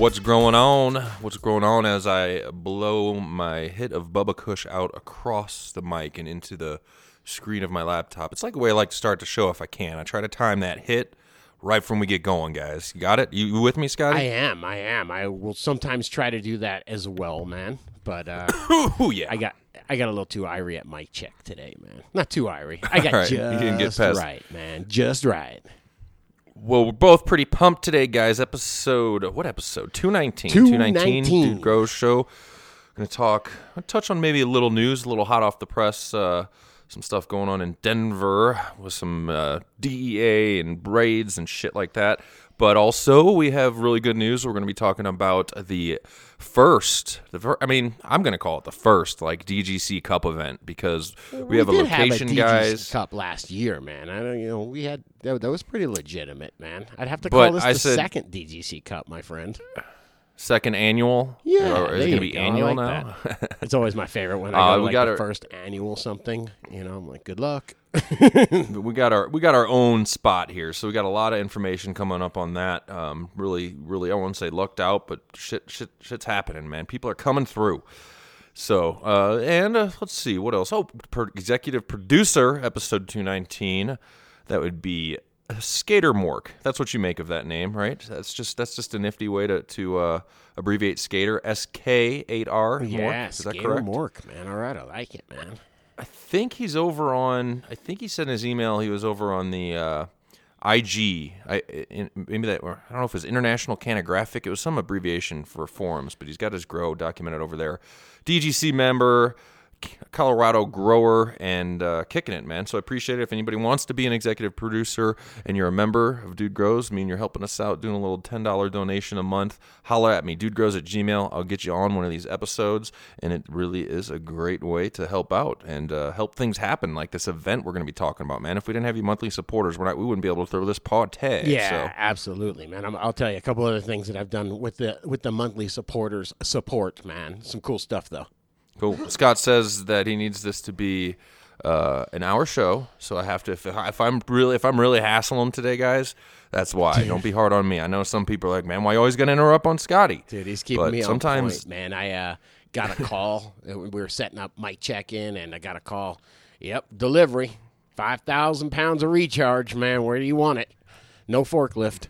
What's going on? What's going on as I blow my hit of Bubba Kush out across the mic and into the screen of my laptop? It's like a way I like to start the show if I can. I try to time that hit right from we get going, guys. You got it? You, you with me, Scotty? I am. I am. I will sometimes try to do that as well, man. But uh, Ooh, yeah. I got I got a little too irie at mic check today, man. Not too irie. I got right, you just didn't get past- right, man. Just right. Well, we're both pretty pumped today, guys. Episode what episode? Two nineteen. 219. Dude Grows Show. Gonna talk touch on maybe a little news, a little hot off the press, uh, some stuff going on in Denver with some uh, DEA and braids and shit like that. But also we have really good news. We're gonna be talking about the first the fir- I mean, I'm gonna call it the first like DGC Cup event because we, have a location, have a DGC guys. Cup last year, man. I don't, you know, we had that, that was pretty legitimate, man. I'd have to But call this I the said- second DGC Cup, my friend. Second annual. Yeah, Or is it gonna be go. Annual like now? it's always my favorite when I Uh, go to we like got the our- first annual something. You know, I'm like, good luck. We got our we got our own spot here, so we got a lot of information coming up on that. Um, really, really, I won't say lucked out, but shit, shit, shit's happening, man. People are coming through. So, uh, and uh, let's see what else. Oh, per- executive producer, episode two nineteen. That would be Skater Mork. That's what you make of that name, right? That's just that's just a nifty way to to uh, abbreviate Skater. S K eight R. Yeah, Is that Skater correct? Mork, man. All right, I like it, man. I think he's over on. I think he said in his email he was over on the uh, IG. I in, maybe that. Or I don't know if it was International Cannagraphic. It was some abbreviation for forums, but he's got his grow documented over there. DGC member, Colorado grower, and uh, kicking it, man. So I appreciate it. If anybody wants to be an executive producer and you're a member of Dude Grows, I mean you're helping us out, doing a little ten dollar donation a month. Holler at me, dudegrows at Gmail. I'll get you on one of these episodes, and it really is a great way to help out and uh, help things happen, like this event we're going to be talking about, man. If we didn't have you monthly supporters, we're not, we wouldn't be able to throw this tag. Yeah, So. absolutely, man. I'm, I'll tell you a couple other things that I've done with the with the monthly supporters support, man. Some cool stuff though. Cool. Scott says that he needs this to be uh, an hour show, so I have to. If, if I'm really, if I'm really hassling him today, guys, that's why. Don't be hard on me. I know some people are like, "Man, why you always gonna interrupt on Scotty?" Dude, he's keeping But me sometimes, on point, man. I uh, got a call. We were setting up mic check in, and I got a call. Yep, delivery. Five thousand pounds of recharge, man. Where do you want it? No forklift.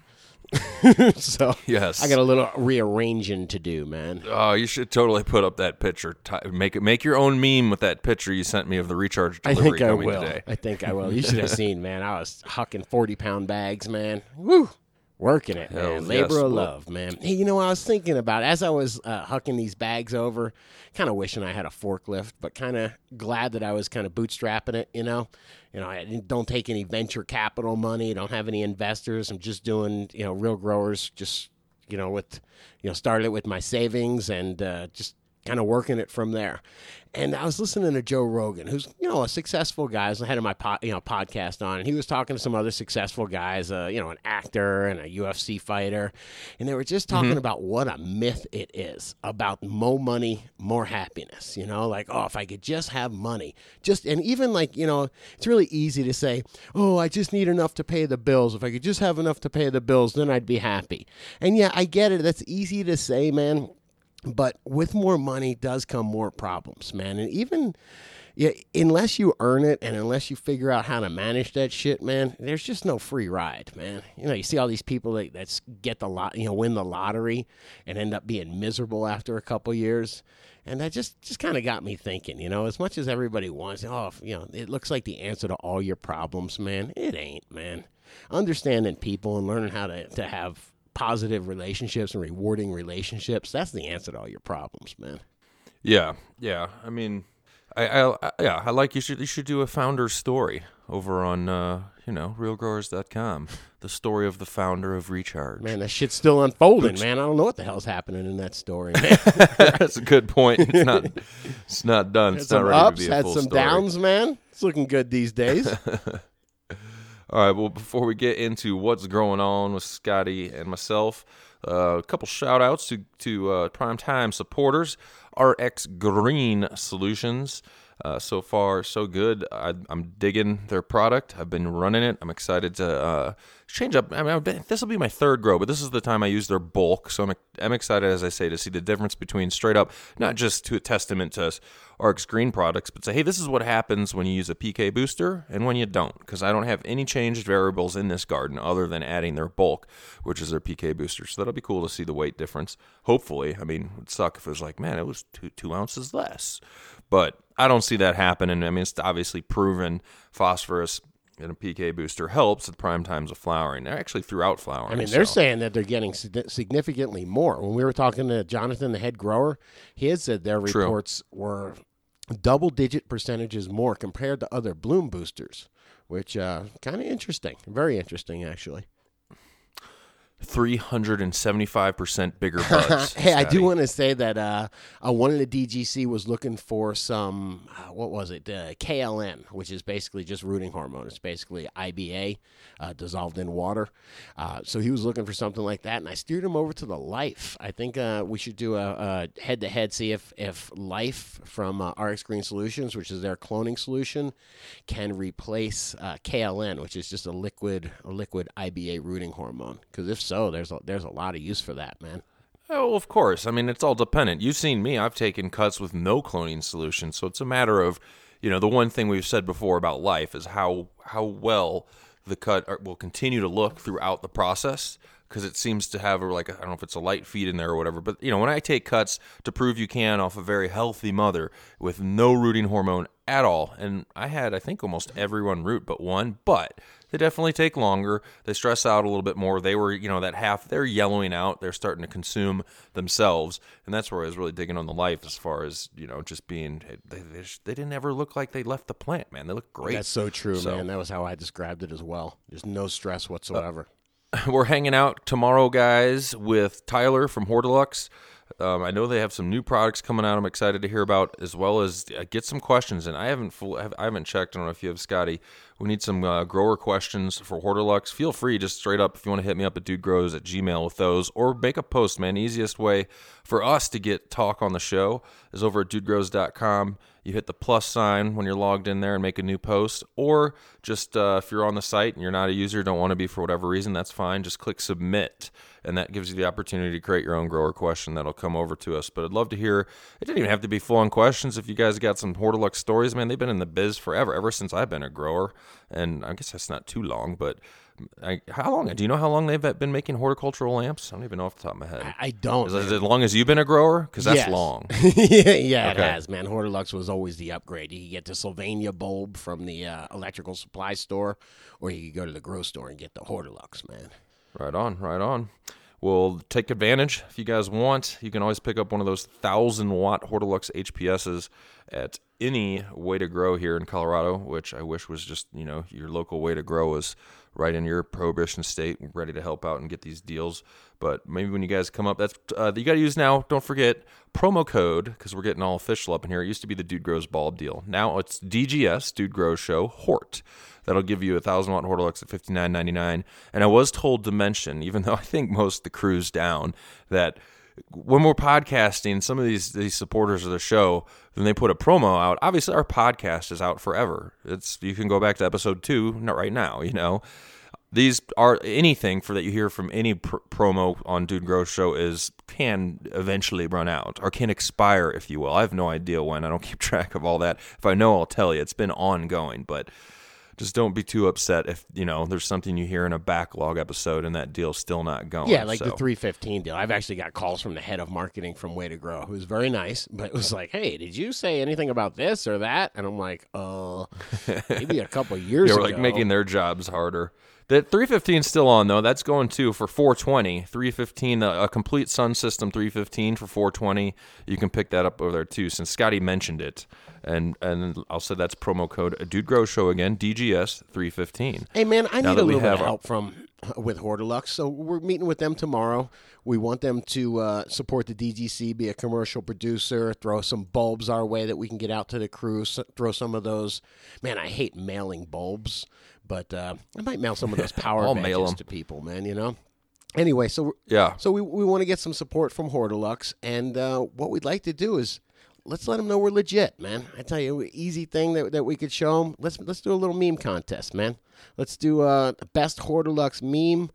so Yes. I got a little rearranging to do, man. oh, you should totally put up that picture. Make it, make your own meme with that picture you sent me of the recharge I delivery think I will. today. I think I will. You should have seen, man. I was hucking forty pound bags, man. Woo, working it, Hell man. Labor of love, man. Hey, you know, what I was thinking about as I was uh, hucking these bags over, kind of wishing I had a forklift, but kind of glad that I was kind of bootstrapping it. You know, you know, I didn't- don't take any venture capital money. Don't have any investors. I'm just doing, you know, real growers. Just you know, with you know, started it with my savings and uh, just kind of working it from there. And I was listening to Joe Rogan, who's you know a successful guy. I had my po- you know podcast on, and he was talking to some other successful guys, uh, you know, an actor and a UFC fighter, and they were just talking about what a myth it is about more money, more happiness. You know, like oh, if I could just have money, just and even like you know, it's really easy to say, oh, I just need enough to pay the bills. If I could just have enough to pay the bills, then I'd be happy. And yeah, I get it. That's easy to say, man. But with more money does come more problems, man. And even yeah, unless you earn it and unless you figure out how to manage that shit, man, there's just no free ride, man. You know, you see all these people that that's get the lot, you know, win the lottery and end up being miserable after a couple years. And that just just kind of got me thinking, you know, as much as everybody wants, oh, you know, it looks like the answer to all your problems, man. It ain't, man. Understanding people and learning how to, to have positive relationships and rewarding relationships, that's the answer to all your problems, man. Yeah, yeah. I mean, I, I, I yeah, I like you should you should do a founder's story over on uh, you know realgrowers.com. The story of the founder of Recharge. Man, that shit's still unfolding, man. I don't know what the hell's happening in that story, man. That's a good point. It's not it's not done. had It's not ready ups, to be a had full some story. downs, man. It's looking good these days. All right. Well, before we get into what's going on with Scotty and myself, uh, a couple shout outs to, to uh, primetime supporters RX Green Solutions. Uh, so far, so good. I, I'm digging their product. I've been running it. I'm excited to uh, change up. I mean, this will be my third grow, but this is the time I use their bulk. So I'm, I'm excited, as I say, to see the difference between straight up, not just to a testament to RX Green products, but say, hey, this is what happens when you use a PK booster and when you don't. Because I don't have any changed variables in this garden other than adding their bulk, which is their PK booster. So that'll be cool to see the weight difference. Hopefully, I mean, it'd suck if it was like, man, it was two two ounces less, but I don't see that happening. I mean, it's obviously proven phosphorus and a PK booster helps at prime times of flowering. They're actually throughout flowering. I mean, they're so- saying that they're getting significantly more. When we were talking to Jonathan, the head grower, he had said their True. reports were double digit percentages more compared to other bloom boosters, which uh, kind of interesting. Very interesting, actually. 375% bigger buds. hey, I do want to say that uh, uh, one of the DGC was looking for some, uh, what was it, uh, KLN, which is basically just rooting hormone. It's basically IBA uh, dissolved in water. Uh, so he was looking for something like that, and I steered him over to the Life. I think uh, we should do a head to head, see if, if Life from uh, RX Green Solutions, which is their cloning solution, can replace uh, KLN, which is just a liquid, a liquid IBA rooting hormone. Because if so, there's a, there's a lot of use for that, man. Oh, of course. I mean, it's all dependent. You've seen me. I've taken cuts with no cloning solution, so it's a matter of, you know, the one thing we've said before about life is how how well the cut will continue to look throughout the process because it seems to have a, like I don't know if it's a light feed in there or whatever. But you know, when I take cuts to prove you can off a very healthy mother with no rooting hormone at all, and I had I think almost everyone root but one, but they definitely take longer. They stress out a little bit more. They were, you know, that half, they're yellowing out. They're starting to consume themselves. And that's where I was really digging on the life as far as, you know, just being, they, they, they didn't ever look like they left the plant, man. They look great. That's so true, So- man. That was how I described it as well. There's no stress whatsoever. We're hanging out tomorrow, guys, with Tyler from Hortilux. Um, I know they have some new products coming out. I'm excited to hear about, as well as uh, get some questions. And I haven't full, I haven't checked. I don't know if you have Scotty. We need some uh, grower questions for Hortilux. Feel free, just straight up, if you want to hit me up at dudegrows at gmail with those, or make a post. Man, easiest way for us to get talk on the show is over at dudegrows.com. You hit the plus sign when you're logged in there and make a new post, or just uh, if you're on the site and you're not a user, don't want to be for whatever reason, that's fine. Just click submit, and that gives you the opportunity to create your own grower question that'll come over to us. But I'd love to hear. It didn't even have to be full on questions. If you guys got some Hortilux stories, man, they've been in the biz forever, ever since I've been a grower, and I guess that's not too long, but. I, how long? Do you know how long they've been making horticultural lamps? I don't even know off the top of my head. I, I don't. Is it as long as you've been a grower? Because that's Yes. long. yeah, yeah, it Okay. has, man. Hortilux was always the upgrade. You could get the Sylvania bulb from the uh, electrical supply store, or you could go to the grow store and get the Hortilux, man. Right on, right on. We'll take advantage if you guys want. You can always pick up one of those thousand watt Hortilux HPSs at any way to grow here in Colorado, which I wish was just you know your local way to grow is right in your prohibition state, ready to help out and get these deals. But maybe when you guys come up, that's uh, you got to use now. Don't forget promo code because we're getting all official up in here. It used to be the Dude Grows Bulb deal. Now it's DGS Dude Grows Show Hort. That'll give you a thousand watt Hortilux at fifty nine ninety nine. And I was told to mention, even though I think most the crew's down, that when we're podcasting, some of these these supporters of the show, then they put a promo out. Obviously, our podcast is out forever. It's you can go back to episode two, not right now, you know. these are anything for that you hear from any pr- promo on Dude Grow Show is can eventually run out or can expire, if you will. I have no idea when. I don't keep track of all that. If I know, I'll tell you. It's been ongoing, but just don't be too upset if you know there's something you hear in a backlog episode and that deal's still not going. Yeah, like the 315 deal. I've actually got calls from the head of marketing from Way to Grow, who was very nice, but it was like, "Hey, did you say anything about this or that?" And I'm like, "Uh, maybe a couple years Yeah, ago." we're like making their jobs harder. The 315 is still on though. That's going to for 420. 315, a, a complete Sun System 315 for 420. You can pick that up over there too. Since Scotty mentioned it, and and I'll say that's promo code Dude Grow Show again. DGS 315. Hey man, I Now need a little bit of help from with Hortilux. So we're meeting with them tomorrow. We want them to uh, support the DGC, be a commercial producer, throw some bulbs our way that we can get out to the crew. s throw some of those. Man, I hate mailing bulbs, but uh, I might mail some of those power I'll mail badges 'em. to people, man. You know. Anyway, so we're, Yeah. so we, we want to get some support from Hortilux, and uh, what we'd like to do is let's let them know we're legit, man. I tell you, easy thing that, that we could show them. Let's let's do a little meme contest, man. Let's do uh, best Hortilux meme.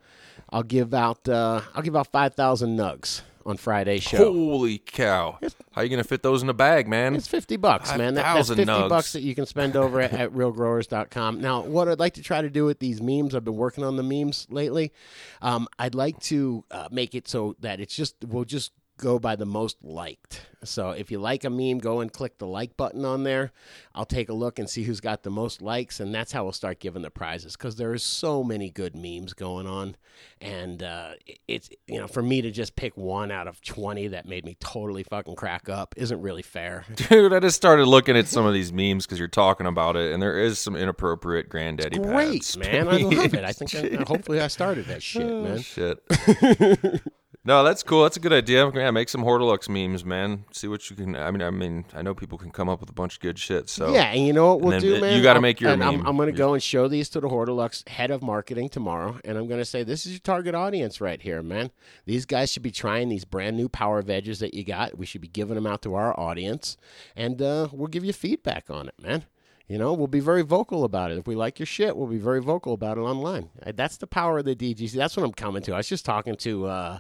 I'll give out uh, I'll give out five thousand nugs on Friday's show. Holy cow! How are you gonna fit those in a bag, man? It's 50 bucks, man. That, that's 50 nugs. bucks that you can spend over at, at realgrowers.com. Now, what I'd like to try to do with these memes, I've been working on the memes lately. Um, I'd like to uh, make it so that it's just, we'll just go by the most liked. So if you like a meme, go and click the like button on there. I'll take a look and see who's got the most likes, and that's how we'll start giving the prizes because there is so many good memes going on, and uh, it's you know for me to just pick one out of twenty that made me totally fucking crack up isn't really fair. Dude, I just started looking at some of these memes because you're talking about it, and there is some inappropriate granddaddy Great, pads. man. I love it. I think I, hopefully I started that shit, Oh, man. Shit. no, that's cool. That's a good idea. Yeah, make some Hortilux memes, man. See what you can. I mean, I mean, I know people can come up with a bunch of good shit. So Yeah, and you know what we'll do, man? you gotta make your and I'm. I'm going to go and show these to the Hortilux head of marketing tomorrow, and I'm going to say this is your target audience right here, man. These guys should be trying these brand new power veggies that you got. We should be giving them out to our audience, and uh, we'll give you feedback on it, man. You know, we'll be very vocal about it. If we like your shit, we'll be very vocal about it online. That's the power of the DGC. That's what I'm coming to. I was just talking to, uh,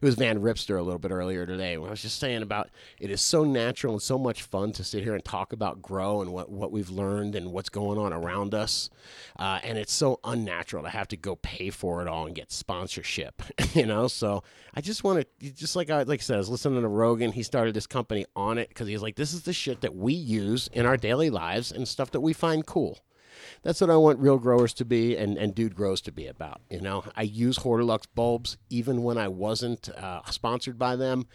it was Van Ripster a little bit earlier today. I was just saying about it is so natural and so much fun to sit here and talk about grow and what, what we've learned and what's going on around us. Uh, and it's so unnatural to have to go pay for it all and get sponsorship, you know? So I just want to, just like I, like I said, I was listening to Rogan. He started this company on it because he's like, this is the shit that we use in our daily lives and stuff that we find cool. That's what I want real growers to be and, and dude grows to be about. You know, I use Hortilux bulbs even when I wasn't uh, sponsored by them.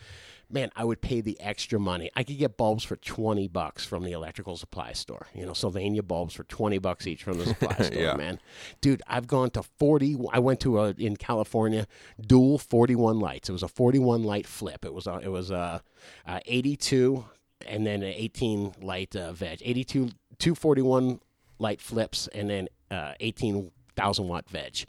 Man, I would pay the extra money. I could get bulbs for 20 bucks from the electrical supply store. You know, Sylvania bulbs for 20 bucks each from the supply store, Yeah. man. Dude, I've gone to 40. I went to a, in California, dual 41 lights. It was a 41 light flip. It was a, it was a, a 82 and then an 18 light uh, veg. 82, 241 light flips and then uh, 18,000 watt veg.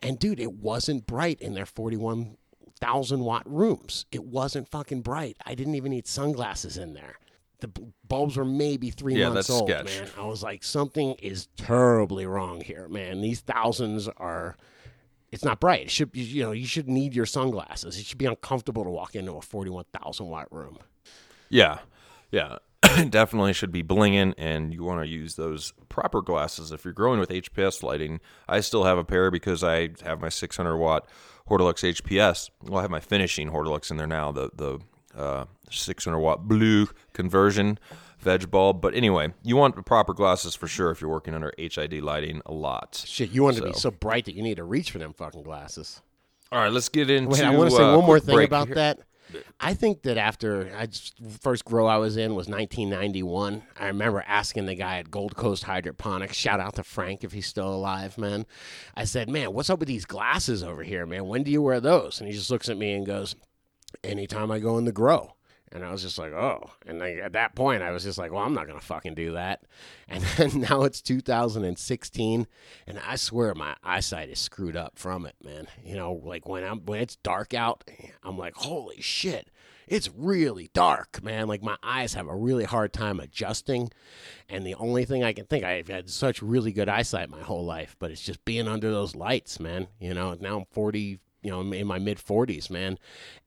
And dude, it wasn't bright in their 41,000 watt rooms. It wasn't fucking bright. I didn't even need sunglasses in there. The bulbs were maybe three Yeah, months old, sketch. man. I was like, something is terribly wrong here, man. These thousands are. It's not bright. It should, you know, you should need your sunglasses. It should be uncomfortable to walk into a forty-one thousand watt room. Yeah, yeah, definitely should be blinging, and you want to use those proper glasses if you're growing with HPS lighting. I still have a pair because I have my 600 watt Hortilux HPS. Well, I have my finishing Hortilux in there now, the the uh, 600 watt blue conversion veg bulb. But anyway, you want proper glasses for sure if you're working under HID lighting a lot. Shit, you want it to be So- so bright that you need to reach for them fucking glasses. All right, let's get into. Wait, I want to say uh, one more thing about here. that. I think that after I just, first grow I was in was 1991. I remember asking the guy at Gold Coast Hydroponics, shout out to Frank if he's still alive, man. I said, "Man, what's up with these glasses over here, man? When do you wear those?" And he just looks at me and goes, "Anytime I go in the grow." And I was just like, oh. And like, at that point, I was just like, well, I'm not going to fucking do that. And then now it's 2016, and I swear my eyesight is screwed up from it, man. You know, like when I'm when it's dark out, I'm like, holy shit. it's really dark, man. Like my eyes have a really hard time adjusting. And the only thing I can think, I've had such really good eyesight my whole life, but it's just being under those lights, man. You know, now I'm 40, you know, in my mid 40s, man.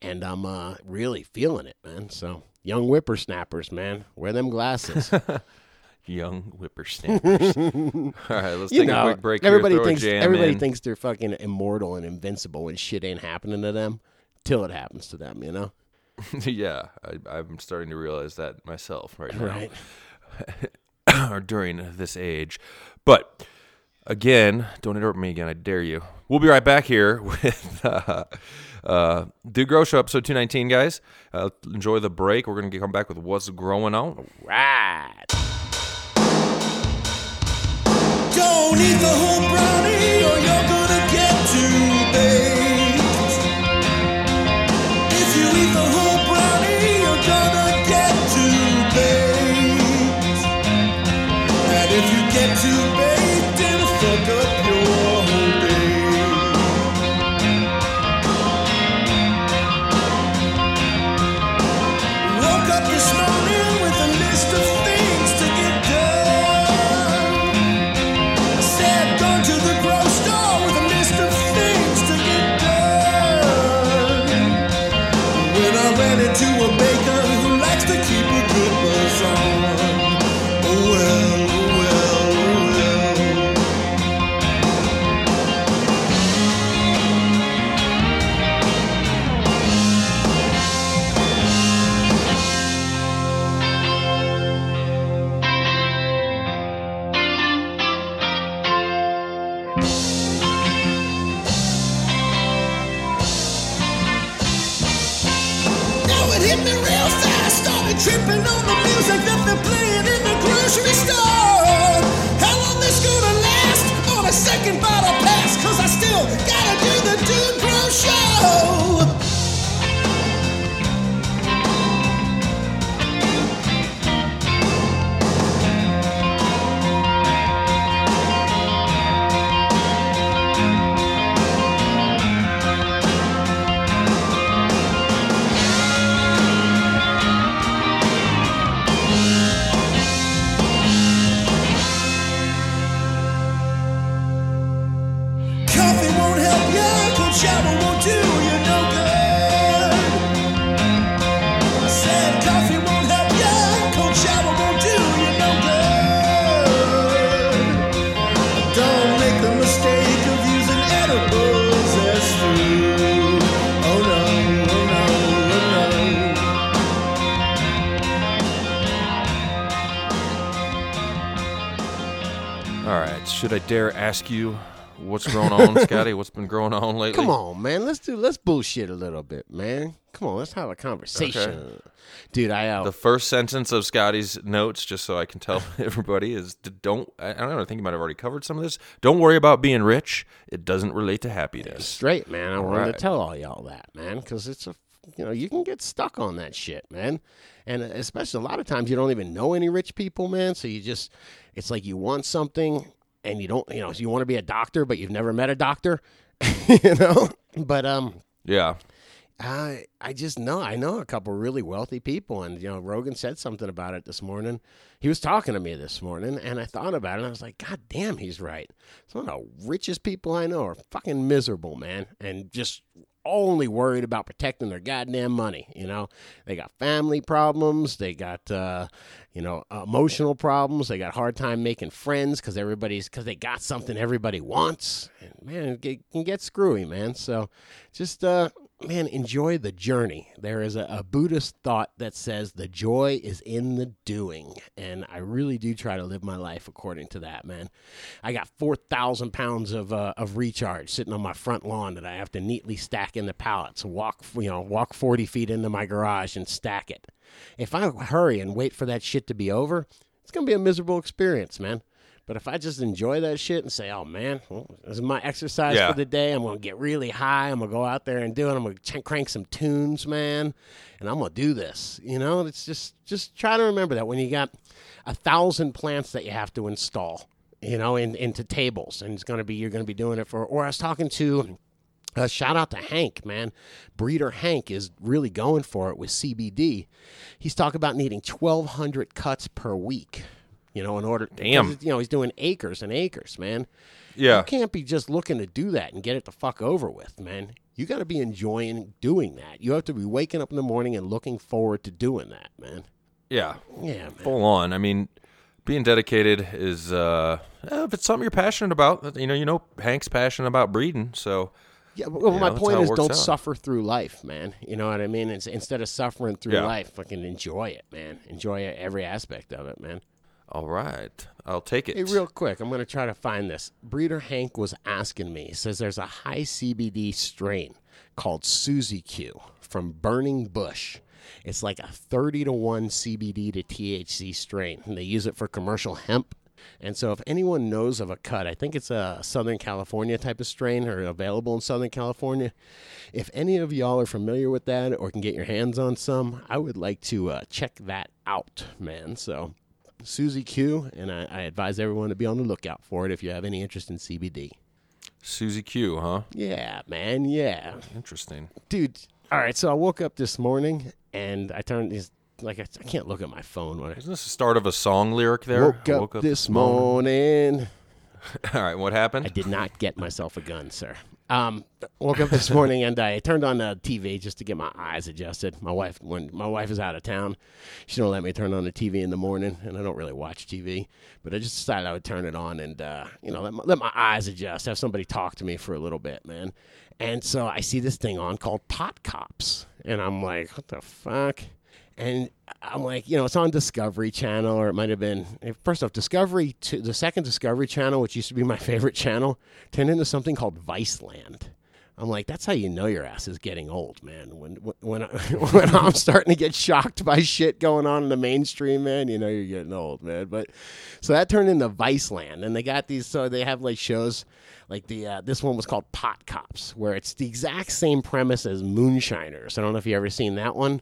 And I'm uh, really feeling it, man. So young whippersnappers, man, wear them glasses. Young whippersnappers. All right, let's you take know, a quick break. everybody a thinks everybody in. thinks they're fucking immortal and invincible when shit ain't happening to them till it happens to them, you know? yeah, I, I'm starting to realize that myself right now. Right. or during this age. But again, don't interrupt me again. I dare you. We'll be right back here with uh, uh, Dude Grow Show episode 219, guys. Uh, enjoy the break. We're going to come back with what's growing on. Right. Don't eat the whole brownie The music that they're playing in the grocery store. How long this gonna last? On a second bottle pass, cause I still gotta do the Dude Grow Show. Should I dare ask you what's going on, Scotty? What's been going on lately? Come on, man. Let's do let's bullshit a little bit, man. Come on, let's have a conversation. Dude, I uh, The first sentence of Scotty's notes, just so I can tell everybody, is don't. I don't know. I think you might have already covered some of this. Don't worry about being rich. It doesn't relate to happiness. straight, man. I wanted right. to tell all y'all that, man, because it's a you know you can get stuck on that shit, man, and especially a lot of times you don't even know any rich people, man. So you just it's like you want something and you don't, you know, you want to be a doctor, but you've never met a doctor, you know. But um, Yeah. I I just know I know a couple really wealthy people, and you know Rogan said something about it this morning. He was talking to me this morning, and I thought about it. and I was like, God damn, he's right. Some of the richest people I know are fucking miserable, man, and just only worried about protecting their goddamn money. You know, they got family problems, they got uh, you know emotional problems, they got hard time making friends because everybody's because they got something everybody wants, and man, it can get screwy, man. So just uh man, enjoy the journey. There is a, a Buddhist thought that says the joy is in the doing. And I really do try to live my life according to that, man. I got 4,000 pounds of, uh, of recharge sitting on my front lawn that I have to neatly stack in the pallets, walk, you know, walk 40 feet into my garage and stack it. If I hurry and wait for that shit to be over, it's going to be a miserable experience, man. But if I just enjoy that shit and say, "Oh man, well, this is my exercise Yeah. for the day. I'm gonna get really high. I'm gonna go out there and do it. I'm gonna ch- crank some tunes, man, and I'm gonna do this." You know, it's just just try to remember that when you got a thousand plants that you have to install, you know, in, into tables, and it's gonna be you're gonna be doing it for. Or I was talking to Uh, shout out to Hank, man. Breeder Hank is really going for it with CBD. He's talking about needing 1,200 cuts per week. You know, in order. Damn. You know, he's doing acres and acres, man. Yeah. You can't be just looking to do that and get it the fuck over with, man. You got to be enjoying doing that. You have to be waking up in the morning and looking forward to doing that, man. Yeah. Yeah, man. Full on. I mean, being dedicated is uh eh, if it's something you're passionate about, you know, you know Hank's passionate about breeding, so Yeah, well, You my point is don't out. suffer through life, man. You know what I mean? It's, instead of suffering through Yeah. life, fucking enjoy it, man. Enjoy every aspect of it, man. All right. I'll take it. Hey, real quick, I'm going to try to find this. Breeder Hank was asking me, he says there's a high CBD strain called Suzy Q from Burning Bush. It's like a 30 to 1 CBD to THC strain, and they use it for commercial hemp. And so, if anyone knows of a cut, I think it's a Southern California type of strain or available in Southern California. If any of y'all are familiar with that or can get your hands on some, I would like to uh, check that out, man. So, Suzy Q, and I, I advise everyone to be on the lookout for it if you have any interest in CBD. Susie Q, huh? Yeah, man, yeah. Interesting. Dude, all right, so I woke up this morning and I turned these, like, I, I can't look at my phone when I Isn't this the start of a song lyric there? woke up, this morning. All right, what happened? I did not get myself a gun, sir. Um, woke up this morning and I turned on the TV just to get my eyes adjusted. My wife, when my wife is out of town, she don't let me turn on the TV in the morning, and I don't really watch TV. But I just decided I would turn it on and uh, you know let my, let my eyes adjust, have somebody talk to me for a little bit, man. And so I see this thing on called Pot Cops, and I'm like, what the fuck? And I'm like, you know, it's on Discovery Channel, or it might have been first off Discovery. To, the second Discovery Channel, which used to be my favorite channel, turned into something called Viceland. I'm like, that's how you know your ass is getting old, man. When when when I'm starting to get shocked by shit going on in the mainstream, man, you know you're getting old, man. But so that turned into Viceland, and they got these. So they have like shows, like the uh, this one was called Pot Cops, where it's the exact same premise as Moonshiners. I don't know if you ever seen that one.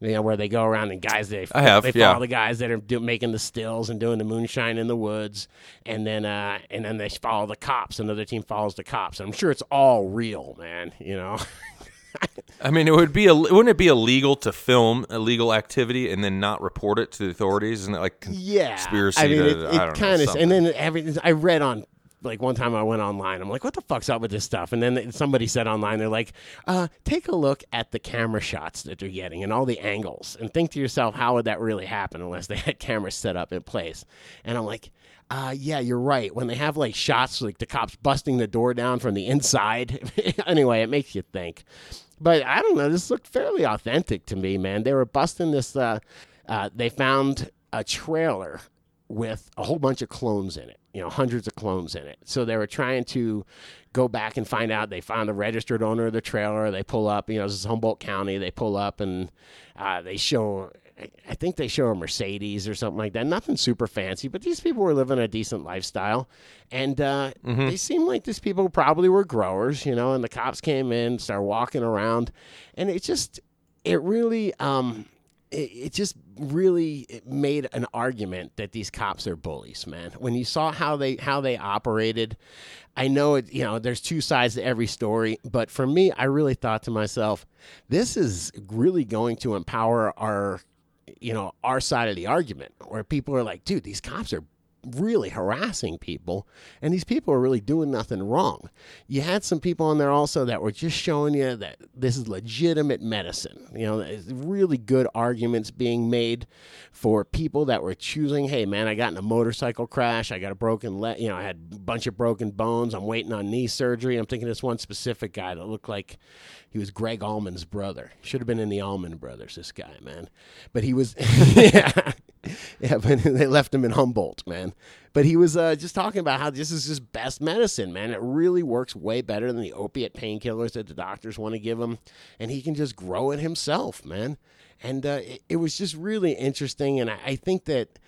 You know where they go around and guys they I have, they yeah. follow the guys that are do, making the stills and doing the moonshine in the woods, and then uh, and then they follow the cops. Another team follows the cops. I'm sure it's all real, man. You know, I mean, it would be a, wouldn't it be illegal to film illegal activity and then not report it to the authorities? Isn't it like con- yeah. conspiracy? I mean, to, it, it kind of, and then everything. I read on. Like one time I went online, I'm like, what the fuck's up with this stuff? And then somebody said online, they're like, uh, take a look at the camera shots that they're getting and all the angles and think to yourself, how would that really happen unless they had cameras set up in place? And I'm like, uh, yeah, you're right. When they have like shots, like the cops busting the door down from the inside. anyway, it makes you think. But I don't know. This looked fairly authentic to me, man. They were busting this. Uh, uh, they found a trailer with a whole bunch of clones in it. You know, hundreds of clones in it. So they were trying to go back and find out. They found the registered owner of the trailer. They pull up. You know, this is Humboldt County. They pull up and uh, they show. I think they show a Mercedes or something like that. Nothing super fancy, but these people were living a decent lifestyle, and uh, they seemed like these people probably were growers, you know. And the cops came in, started walking around, and it just, it really, um, it, it just really made an argument that these cops are bullies, man. When you saw how they how they operated, I know it. You know, there's two sides to every story, but for me, I really thought to myself, this is really going to empower our, you know, our side of the argument, where people are like, dude, these cops are really harassing people and these people are really doing nothing wrong. You had some people on there also that were just showing you that this is legitimate medicine. You know really good arguments being made for people that were choosing hey man i got in a motorcycle crash. I got a broken leg you know i had a bunch of broken bones. I'm waiting on knee surgery. I'm thinking this one specific guy that looked like he was Gregg Allman's brother. Should have been in the Allman Brothers. This guy, man, but he was, yeah, yeah. But they left him in Humboldt, man. But he was uh, just talking about how this is just best medicine, man. It really works way better than the opiate painkillers that the doctors want to give him, and he can just grow it himself, man. And uh, it, it was just really interesting, and I, I think that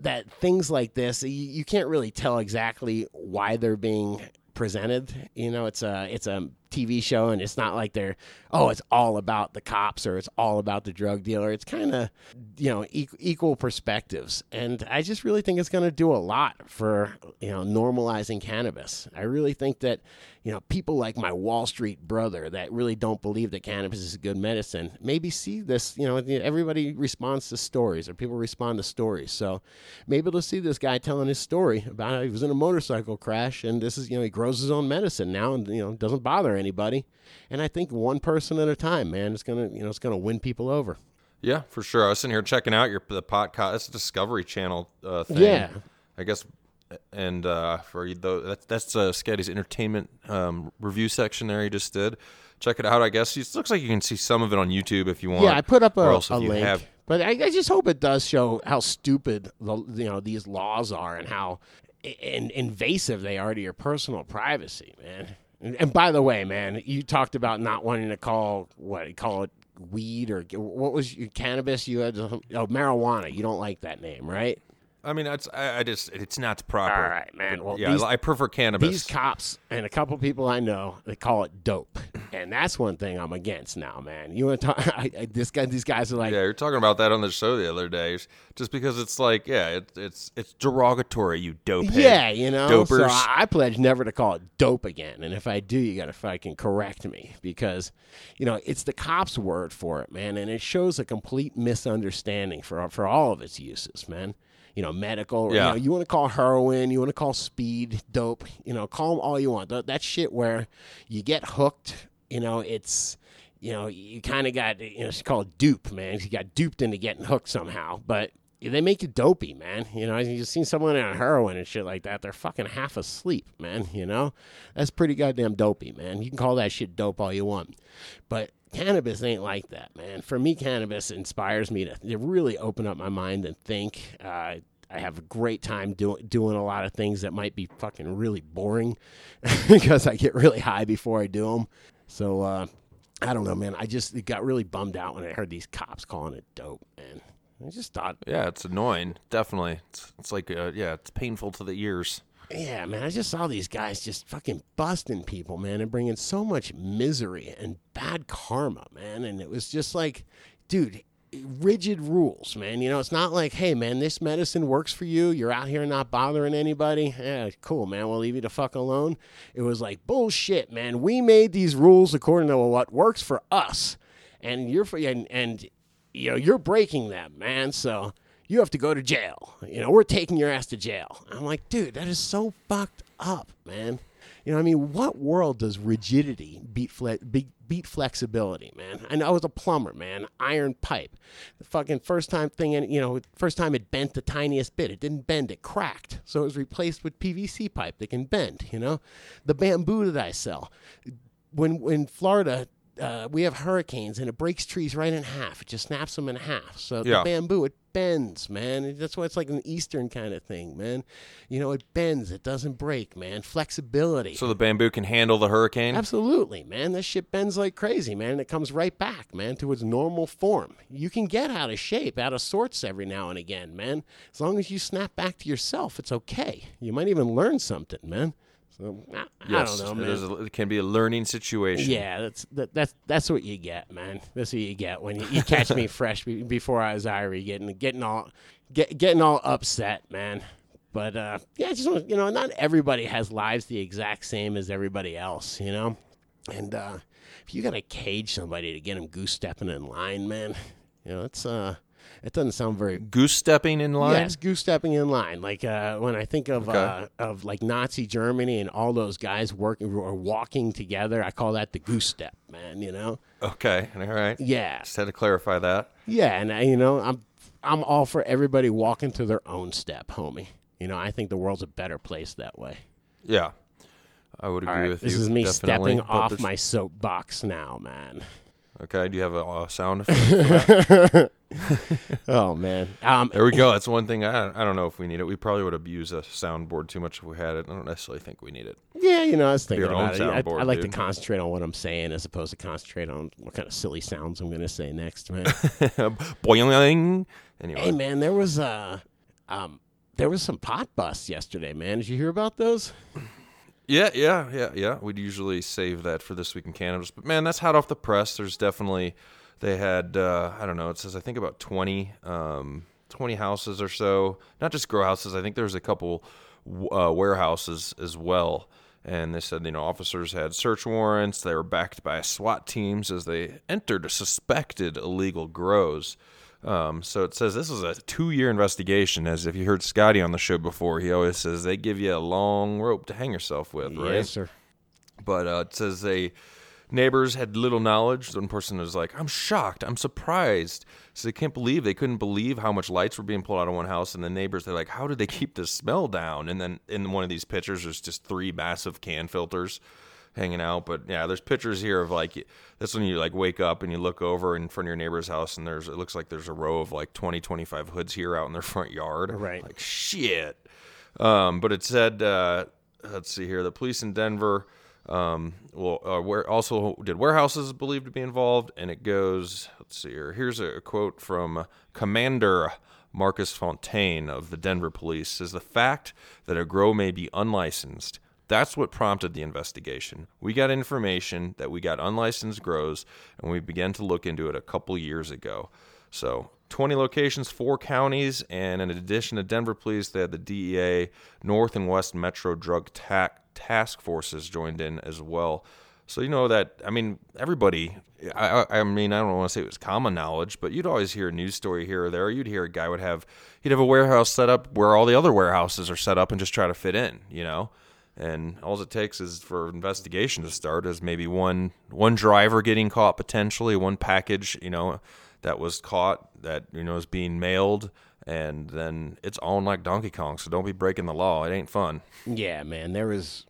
that things like this, you, you can't really tell exactly why they're being presented. You know, it's a it's a TV show, and it's not like they're oh, it's all about the cops or it's all about the drug dealer. It's kind of you know equal, equal perspectives, and I just really think it's going to do a lot for you know normalizing cannabis. I really think that you know people like my Wall Street brother that really don't believe that cannabis is a good medicine maybe see this. You know, everybody responds to stories, or people respond to stories. So maybe they'll see this guy telling his story about how he was in a motorcycle crash, and this is you know he grows his own medicine now, and you know doesn't bother anybody. And I think one person at a time, man, it's gonna you know it's gonna win people over. Yeah, for sure. I was sitting here checking out your the podcast. It's a Discovery Channel uh, thing. Yeah. I guess. And uh, for you that's that's uh, Scotty's entertainment um, review section there. He just did. Check it out. I guess it looks like you can see some of it on YouTube if you want. Yeah, I put up a, a link. have But I, I just hope it does show how stupid the, you know these laws are and how in, invasive they are to your personal privacy, man. And, and by the way, man, you talked about not wanting to call what call it weed or what was your cannabis? You had oh marijuana. You don't like that name, right? I mean, it's I, I just it's not proper. All right, man. Well, yeah, these- I, prefer cannabis. These cops and a couple people I know, they call it dope, and that's one thing I'm against now, man. You want to talk? I, I, this guy, these guys are like, yeah, you're talking about that on the show the other day, just because it's like, yeah, it, it's it's derogatory, you dope. Yeah, you know. So. I, I pledge never to call it dope again. And if I do, you got to fucking correct me because, you know, it's the cops' word for it, man, and it shows a complete misunderstanding for for all of its uses, man. You know, medical. Yeah. You, know, you want to call heroin, you want to call speed dope. You know, call them all you want. That, that shit where you get hooked. You know, it's you know, you kind of got, you know, it's called dupe, man. You got duped into getting hooked somehow. But they make you dopey, man. You know, you've seen someone on heroin and shit like that. They're fucking half asleep, man. You know, that's pretty goddamn dopey, man. You can call that shit dope all you want. But cannabis ain't like that, man. For me, cannabis inspires me to, to really open up my mind and think. Uh, I have a great time doing doing a lot of things that might be fucking really boring because I get really high before I do them. So uh, I don't know, man. I just got really bummed out when I heard these cops calling it dope, man. I just thought, yeah, it's annoying. Definitely, it's it's like uh, yeah, it's painful to the ears. Yeah, man. I just saw these guys just fucking busting people, man, and bringing so much misery and bad karma, man. And it was just like, dude, rigid rules, man. You know, it's not like, hey, man, this medicine works for you. You're out here not bothering anybody. Yeah, cool, man. We'll leave you the fuck alone. It was like bullshit, man. We made these rules according to what works for us, and you're and and you know you're breaking them, man. So you have to go to jail. You know, we're taking your ass to jail. I'm like, dude, that is so fucked up, man. You know, I mean, what world does rigidity beat fle- beat, beat flexibility, man? I know I was a plumber, man. Iron pipe, the fucking first time thing, in, you know, first time it bent the tiniest bit. It didn't bend, it cracked. So it was replaced with PVC pipe that can bend. You know, the bamboo that I sell, when when Florida. Uh, we have hurricanes and it breaks trees right in half. It just snaps them in half. So Yeah. the bamboo, it bends, man. That's why it's like an Eastern kind of thing, man. You know, it bends. It doesn't break, man. Flexibility. So the bamboo can handle the hurricane. Absolutely, man. This shit bends like crazy, man. And it comes right back, man, to its normal form. You can get out of shape, out of sorts every now and again, man. As long as you snap back to yourself, it's okay. You might even learn something, man. I, I don't know, it, man. is a- it can be a learning situation. Yeah, that's that, that's that's what you get, man. That's what you get when you, you catch me fresh be, before I was Irie, getting getting all get, getting all upset, man. But uh, yeah, I just want you know, not everybody has lives the exact same as everybody else, you know. And uh, if you gotta cage somebody to get them goose stepping in line, man, you know, it's uh, it doesn't sound very Goose stepping in line. Yes, goose stepping in line. Like uh, when I think of Okay. uh, of like Nazi Germany and all those guys working or walking together, I call that the goose step, man. You know? Okay. All right. Yeah, Just had to clarify that. yeah, and I, you know, I'm I'm all for everybody walking to their own step, homie. You know, I think the world's a better place that way. Yeah. I would agree right, with this you. This is me definitely, stepping but off there's- my soapbox now, man. Okay. Do you have a, uh sound effect? Oh man, um, there we go. That's one thing. I, I don't know if we need it. We probably would abuse a soundboard too much if we had it. I don't necessarily think we need it. Yeah, you know, I was thinking your about it. I, I like dude. to concentrate on what I'm saying as opposed to concentrate on what kind of silly sounds I'm going to say next, man. Boing. Anyway. hey, man, there was uh, um, there was some pot busts yesterday, man. Did you hear about those? Yeah, yeah, yeah, yeah. We'd usually save that for this week in cannabis, but man, that's hot off the press. There's definitely they had uh, I don't know. It says I think about 20, um, 20 houses or so. Not just grow houses. I think there's a couple uh, warehouses as well. And they said you know officers had search warrants. They were backed by SWAT teams as they entered suspected illegal grows. Um, so it says this is a two-year investigation. As if you heard Scotty on the show before, he always says they give you a long rope to hang yourself with, right? Yes, sir. but uh, it says they neighbors had little knowledge. One person was like, "I'm shocked. I'm surprised." So they can't believe they couldn't believe how much lights were being pulled out of one house, and the neighbors they're like, "How did they keep the smell down?" And then in one of these pictures, there's just three massive can filters hanging out. But yeah, there's pictures here of like this when you like wake up and you look over in front of your neighbor's house, and there's it looks like there's a row of like 20, 25 hoods here out in their front yard. Right. Like shit. Um, but it said, uh, let's see here, the police in Denver, um, well, uh, where also did warehouses believed to be involved, and it goes, let's see here. Here's a quote from Commander Marcus Fontaine of the Denver Police says the fact that a grow may be unlicensed. That's what prompted the investigation. We got information that we got unlicensed grows, and we began to look into it a couple years ago. So 20 locations, four counties, and in addition to Denver police, they had the DEA, North and West Metro Drug Ta- Task Forces joined in as well. So you know that I mean everybody. I, I mean I don't want to say it was common knowledge, but you'd always hear a news story here or there. You'd hear a guy would have he'd have a warehouse set up where all the other warehouses are set up and just try to fit in. You know, and all it takes is for investigation to start is maybe one one driver getting caught potentially one package you know that was caught that you know is being mailed and then it's on like donkey kong so don't be breaking the law it ain't fun Yeah, man. There is,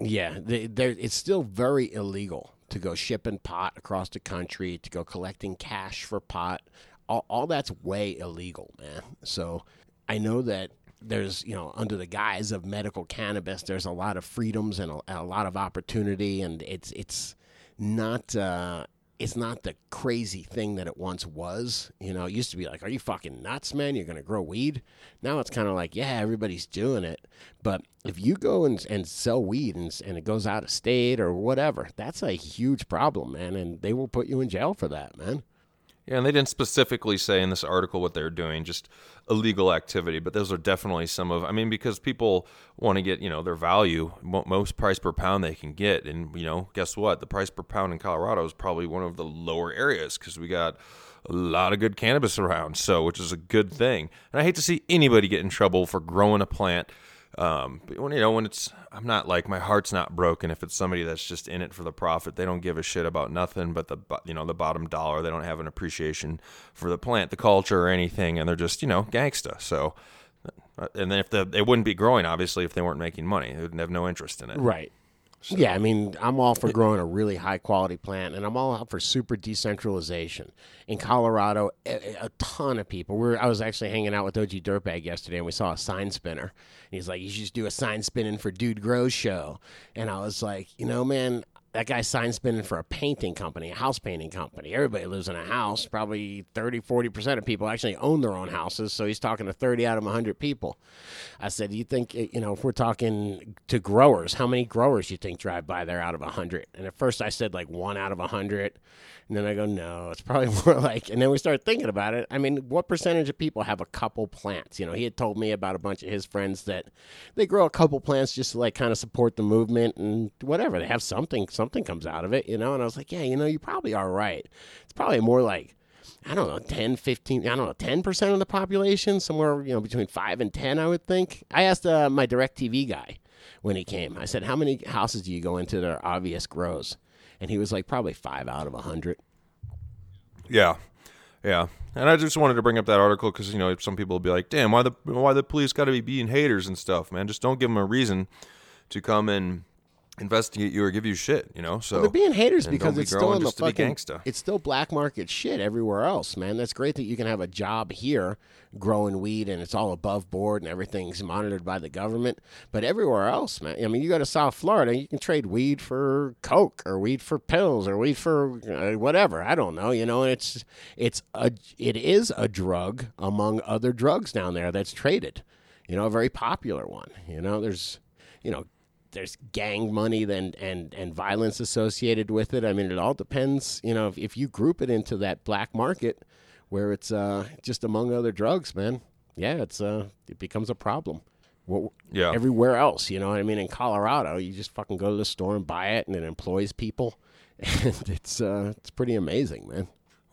yeah, there. It's still very illegal to go shipping pot across the country, to go collecting cash for pot. All, all that's way illegal, man. So I know that there's, you know, under the guise of medical cannabis, there's a lot of freedoms and a, a lot of opportunity, and it's it's not. Uh, it's not the crazy thing that it once was. You know, it used to be like, are you fucking nuts, man? You're going to grow weed? Now it's kind of like, yeah, everybody's doing it. But if you go and, and sell weed and, and it goes out of state or whatever, that's a huge problem, man. And they will put you in jail for that, man. Yeah, and they didn't specifically say in this article what they're doing, just illegal activity. But those are definitely some of. I mean, because people want to get you know their value, most price per pound they can get, and you know, guess what? The price per pound in Colorado is probably one of the lower areas because we got a lot of good cannabis around, so which is a good thing. And I hate to see anybody get in trouble for growing a plant. Um, but when you know when it's, I'm not like my heart's not broken if it's somebody that's just in it for the profit. They don't give a shit about nothing but the you know the bottom dollar. They don't have an appreciation for the plant, the culture, or anything, and they're just you know gangsta. So, uh, and then if the they wouldn't be growing obviously if they weren't making money, they would have no interest in it. Right. Yeah, I mean, I'm all for growing a really high quality plant, and I'm all out for super decentralization. In Colorado, a, a ton of people. We're, I was actually hanging out with OG Dirtbag yesterday, and we saw a sign spinner. He's like, "You should just do a sign spinning for Dude Grows show," and I was like, "You know, man." That guy's sign spinning for a painting company, a house painting company. Everybody lives in a house. Probably 30, 40% of people actually own their own houses. So he's talking to 30 out of 100 people. I said, "Do you think eh, you know if we're talking to growers, how many growers you think drive by there out of hundred? And at first I said like one out of hundred, and then I go, no, it's probably more like. And then we started thinking about it. I mean, what percentage of people have a couple plants? You know, he had told me about a bunch of his friends that they grow a couple plants just to like kind of support the movement and whatever. They have something, something comes out of it, you know. And I was like, yeah, you know, you probably are right. It's probably more like I don't know, 10, 15, I don't know, 10% of the population, somewhere, you know, between 5 and 10, I would think. I asked uh, my DirecTV guy when he came, I said, how many houses do you go into that are obvious grows? And he was like, probably 5 out of a 100. Yeah, yeah. And I just wanted to bring up that article because you know some people will be like, "Damn, why the why the police got to be being haters and stuff, man? Just don't give them a reason to come and investigate you or give you shit, you know." So They're being haters because be it's still in the just to be fucking, it's still black market shit everywhere else, man. That's great that you can have a job here growing weed and it's all above board and everything's monitored by the government. But everywhere else, man, I mean, you go to South Florida, you can trade weed for coke or weed for pills or weed for uh, whatever. I don't know, you know. And it's it's a it is a drug among other drugs down there that's traded. You know, a very popular one. You know, there's you know there's gang money then and and violence associated with it. I mean, it all depends. You know, if, if you group it into that black market where it's uh, just among other drugs, man, yeah, it's uh, it becomes a problem. Well, Yeah. everywhere else, you know what I mean? In Colorado, you just fucking go to the store and buy it, and it employs people, and it's uh, it's pretty amazing, man.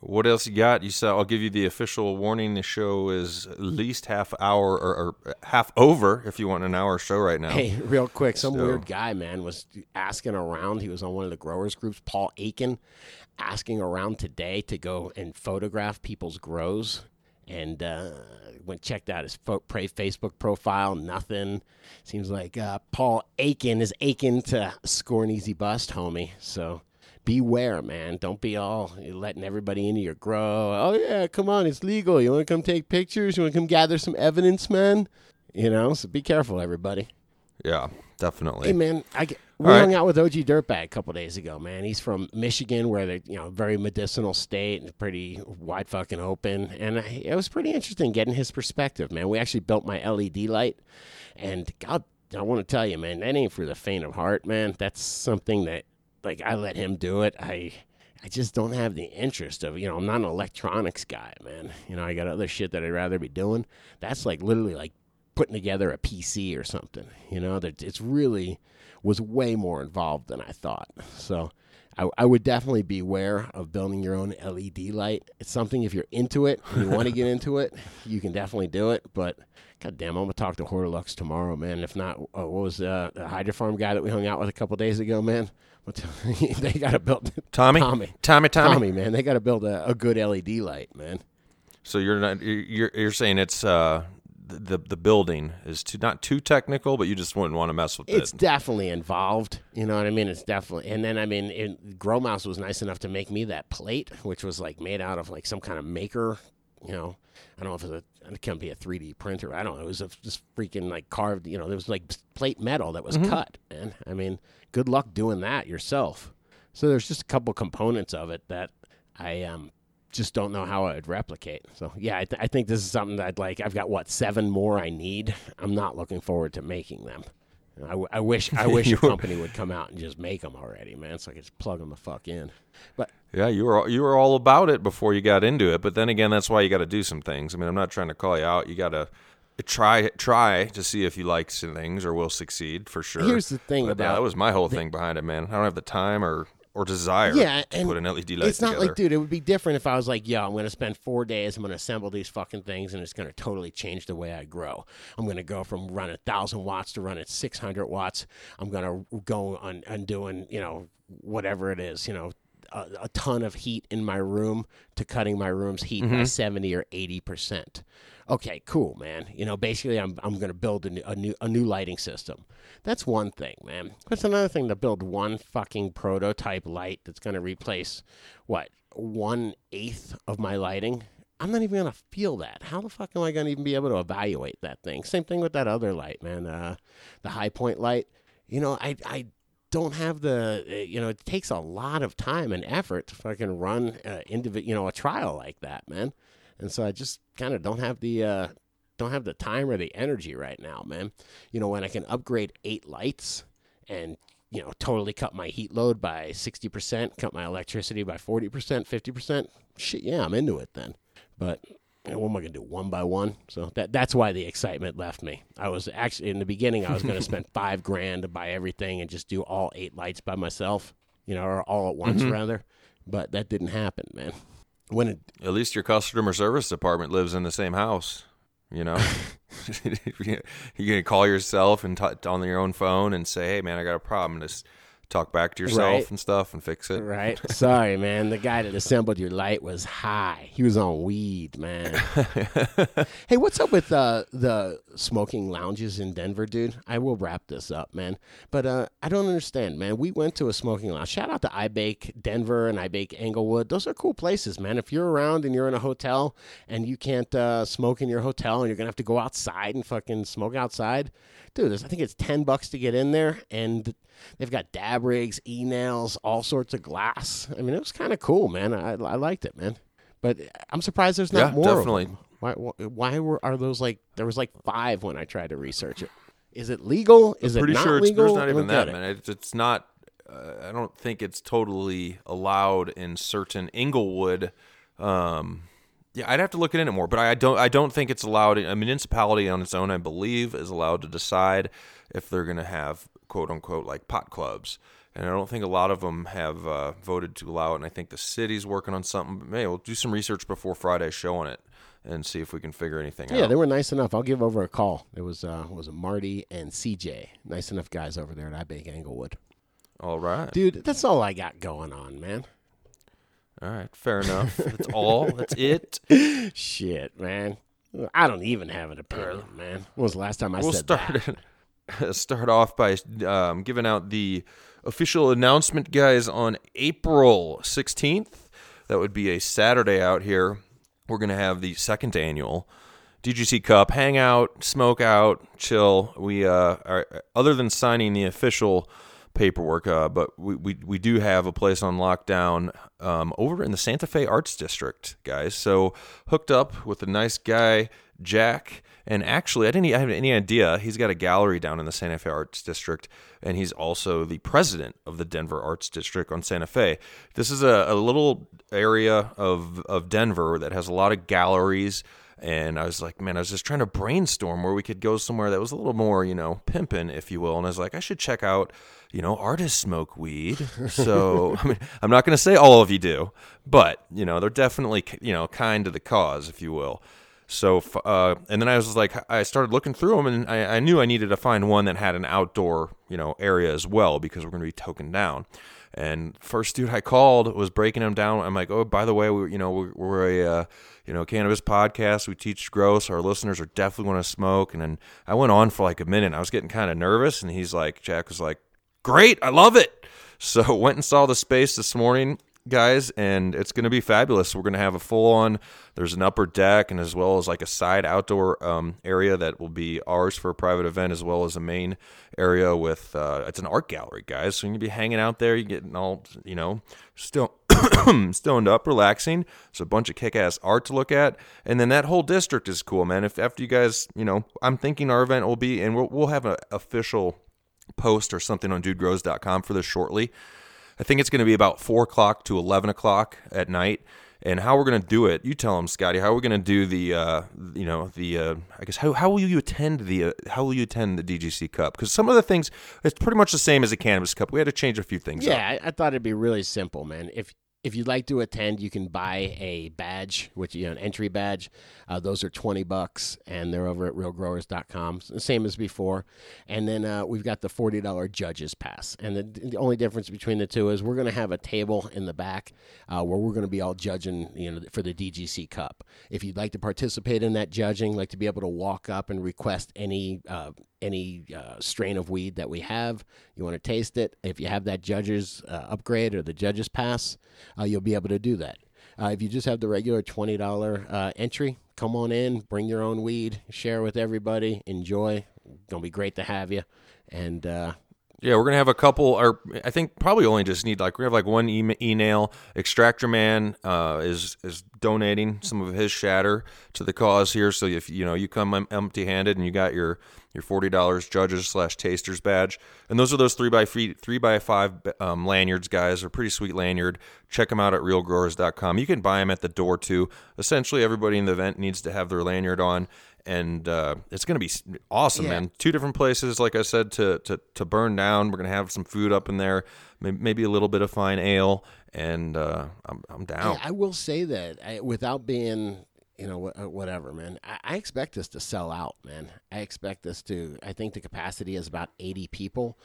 What else you got? You said I'll give you the official warning. The show is at least half hour or, or half over if you want an hour show right now. Hey, real quick, some So- weird guy, man, was asking around. He was on one of the growers groups, Paul Aiken, asking around today to go and photograph people's grows. And uh, went checked out his fo- Facebook profile. Nothing. Seems like uh, Paul Aiken is aching to score an easy bust, homie. So beware, man. Don't be all letting everybody into your grow. Oh yeah, come on, it's legal. You want to come take pictures? You want to come gather some evidence, man? You know, so be careful, everybody. Yeah, definitely. Hey man, I get, we All right. hung out with OG Dirtbag a couple days ago. Man, he's from Michigan, where they're you know very medicinal state and pretty wide fucking open, and I, it was pretty interesting getting his perspective. Man, we actually built my LED light, and God, I want to tell you, man, that ain't for the faint of heart, man. That's something that like I let him do it. I. I just don't have the interest of, you know, I'm not an electronics guy, man. You know, I got other shit that I'd rather be doing. That's like literally like putting together a PC or something. You know, that it's really was way more involved than I thought. So I, I would definitely beware of building your own LED light. It's something if you're into it and you want to get into it, you can definitely do it. But God damn, I'm gonna talk to Hortilux tomorrow, man. If not, uh, what was uh, the Hydro Farm guy that we hung out with a couple days ago, man? What they got to build Tommy? Tommy, Tommy, Tommy. Tommy, man. They got to build a, a good LED light, man. So you're not you're you're- saying it's uh the the building is too not too technical, but you just wouldn't want to mess with It's it. definitely involved. You know what I mean? It's definitely. And then I mean, it, Grow Mouse was nice enough to make me that plate, which was like made out of like some kind of maker. You know, I don't know if it's a, it can't be a 3D printer. I don't know. It was a, just freaking like carved. You know, there was like plate metal that was cut. And I mean, good luck doing that yourself. So there's just a couple components of it that I um just don't know how I'd replicate. So yeah, I, th- I think this is something that I'd like. I've got what seven more I need. I'm not looking forward to making them. I, w- I wish I wish a company would come out and just make them already, man. So I could just plug them the fuck in. But Yeah, you were you were all about it before you got into it, but then again, that's why you got to do some things. I mean, I'm not trying to call you out. You got to try try to see if you like some things or will succeed for sure. Here's the thing But, yeah, about that was my whole thing behind it, man. I don't have the time or or desire yeah, to and put an LED light it's not together. like, dude, it would be different if I was like, yo, I'm going to spend four days. I'm going to assemble these fucking things, and it's going to totally change the way I grow. I'm going to go from running thousand watts to running 600 watts. I'm going to go on and doing, you know, whatever it is, you know, a, a ton of heat in my room to cutting my room's heat by 70 or 80 percent. Okay, cool, man. You know, basically, I'm I'm going to build a new, a new a new lighting system. That's one thing, man. That's another thing to build one fucking prototype light that's going to replace what one eighth of my lighting. I'm not even going to feel that. How the fuck am I going to even be able to evaluate that thing? Same thing with that other light, man. Uh, the high point light. You know, I I don't have the uh, you know it takes a lot of time and effort to fucking run uh, individ- you know a trial like that man. And so i just kind of don't have the uh don't have the time or the energy right now man. You know when i can upgrade eight lights and you know totally cut my heat load by 60% cut my electricity by 40% 50% shit yeah i'm into it then. But you know, what am I going to do one by one? So that that's why the excitement left me. I was actually in the beginning I was going to spend five grand to buy everything and just do all eight lights by myself, you know, or all at once mm-hmm. rather. But that didn't happen, man. When it, At least your customer service department lives in the same house. You know, you can call yourself and t- on your own phone and say, "Hey, man, I got a problem." Just talk back to yourself Right. and stuff and fix it. right? Sorry, man. The guy that assembled your light was high. He was on weed, man. hey, what's up with uh, the smoking lounges in Denver, dude? I will wrap this up, man. But uh, I don't understand, man. We went to a smoking lounge. Shout out to iBake Denver and iBake Englewood. Those are cool places, man. If you're around and you're in a hotel and you can't uh, smoke in your hotel and you're gonna have to go outside and fucking smoke outside, dude. I think it's ten bucks to get in there, and they've got dab rigs, e nails, all sorts of glass. I mean, it was kind of cool, man. I, I liked it, man. But I'm surprised there's not Yeah, more. of definitely. them. Why, why? Were are those like? There was like five when I tried to research it. Is it legal? Is pretty it not sure it's, legal? there's not even that, man. It's, it's not. Uh, I don't think it's totally allowed in certain Englewood. Um, yeah, I'd have to look into it more, but I don't. I don't think it's allowed. A municipality on its own, I believe, is allowed to decide if they're going to have quote unquote like pot clubs. And I don't think a lot of them have uh, voted to allow it. And I think the city's working on something. But maybe we'll do some research before Friday's show on it and see if we can figure anything Yeah, out. Yeah, they were nice enough. I'll give over a call. It was uh, was Marty and CJ. Nice enough guys over there at iBake Englewood. All right. Dude, that's all I got going on, man. All right. Fair enough. That's all. That's it. Shit, man. I don't even have an opinion, man. When was the last time I we'll said start that? start off by um, giving out the official announcement, guys, on April sixteenth. That would be a Saturday out here. We're gonna have the second annual DGC Cup hangout, smoke out, chill. We uh, are other than signing the official paperwork, uh, but we, we we do have a place on lockdown um, over in the Santa Fe Arts District, guys. So hooked up with a nice guy, Jack. And actually, I didn't I have any idea. He's got a gallery down in the Santa Fe Arts District, and he's also the president of the Denver Arts District on Santa Fe. This is a, a little area of, of Denver that has a lot of galleries. And I was like, man, I was just trying to brainstorm where we could go somewhere that was a little more, you know, pimping, if you will. And I was like, I should check out, you know, artists smoke weed. So, I mean, I'm not going to say all of you do, but, you know, they're definitely, you know, kind to the cause, if you will. So, uh, and then I was like, I started looking through them, and I, I knew I needed to find one that had an outdoor, you know, area as well because we're going to be token down. And first dude I called was breaking them down. I'm like, oh, by the way, we, you know, we're, we're a, uh, you know, cannabis podcast. We teach gross. Our listeners are definitely going to smoke. And then I went on for like a minute. I was getting kind of nervous, and he's like, Jack was like, great, I love it. So went and saw the space this morning guys, and it's going to be fabulous. We're going to have a full on. There's an upper deck, and as well as like a side outdoor um, area that will be ours for a private event, as well as a main area with. Uh, it's an art gallery, guys. So you can be hanging out there. You getting all you know, still stoned up, relaxing. There's a bunch of kick-ass art to look at, and then that whole district is cool, man. If after you guys, you know, I'm thinking our event will be, and we'll we'll have an official post or something on dudegrows.com for this shortly. I think it's going to be about four o'clock to eleven o'clock at night. And how we're going to do it? You tell them, Scotty. How we're going to do the, uh, you know, the. Uh, I guess how how will you attend the uh, how will you attend the DGC Cup? Because some of the things it's pretty much the same as a cannabis cup. We had to change a few things. Yeah, I, I thought it'd be really simple, man. If if you'd like to attend, you can buy a badge, which you know, an entry badge. Uh, those are twenty bucks, and they're over at realgrowers.com, same as before. And then uh, we've got the forty dollar judges pass, and the, the only difference between the two is we're going to have a table in the back uh, where we're going to be all judging, you know, for the DGC Cup. If you'd like to participate in that judging, like to be able to walk up and request any uh, any uh, strain of weed that we have. You want to taste it. If you have that judge's uh, upgrade or the judge's pass, uh, you'll be able to do that. Uh, if you just have the regular twenty dollar uh, entry, come on in, bring your own weed, share with everybody, enjoy. It's Gonna be great to have you, and uh, Yeah, we're gonna have a couple, or I think probably only just need like we have like one email. Extractor Man uh, is is donating some of his shatter to the cause here. So if you know you come empty handed and you got your your forty dollars judges slash tasters badge, and those are those three by three three by five um, lanyards, guys. They're pretty sweet lanyard. Check them out at realgrowers.com. You can buy them at the door too. Essentially, everybody in the event needs to have their lanyard on. And uh, it's going to be awesome, Yeah. man two different places, like I said, to to, to burn down. We're gonna have some food up in there, maybe a little bit of fine ale, and uh, I'm I'm down. I, I will say that I, without being, you know, whatever, man. I, I expect this to sell out, man. I expect this to. I think the capacity is about eighty people,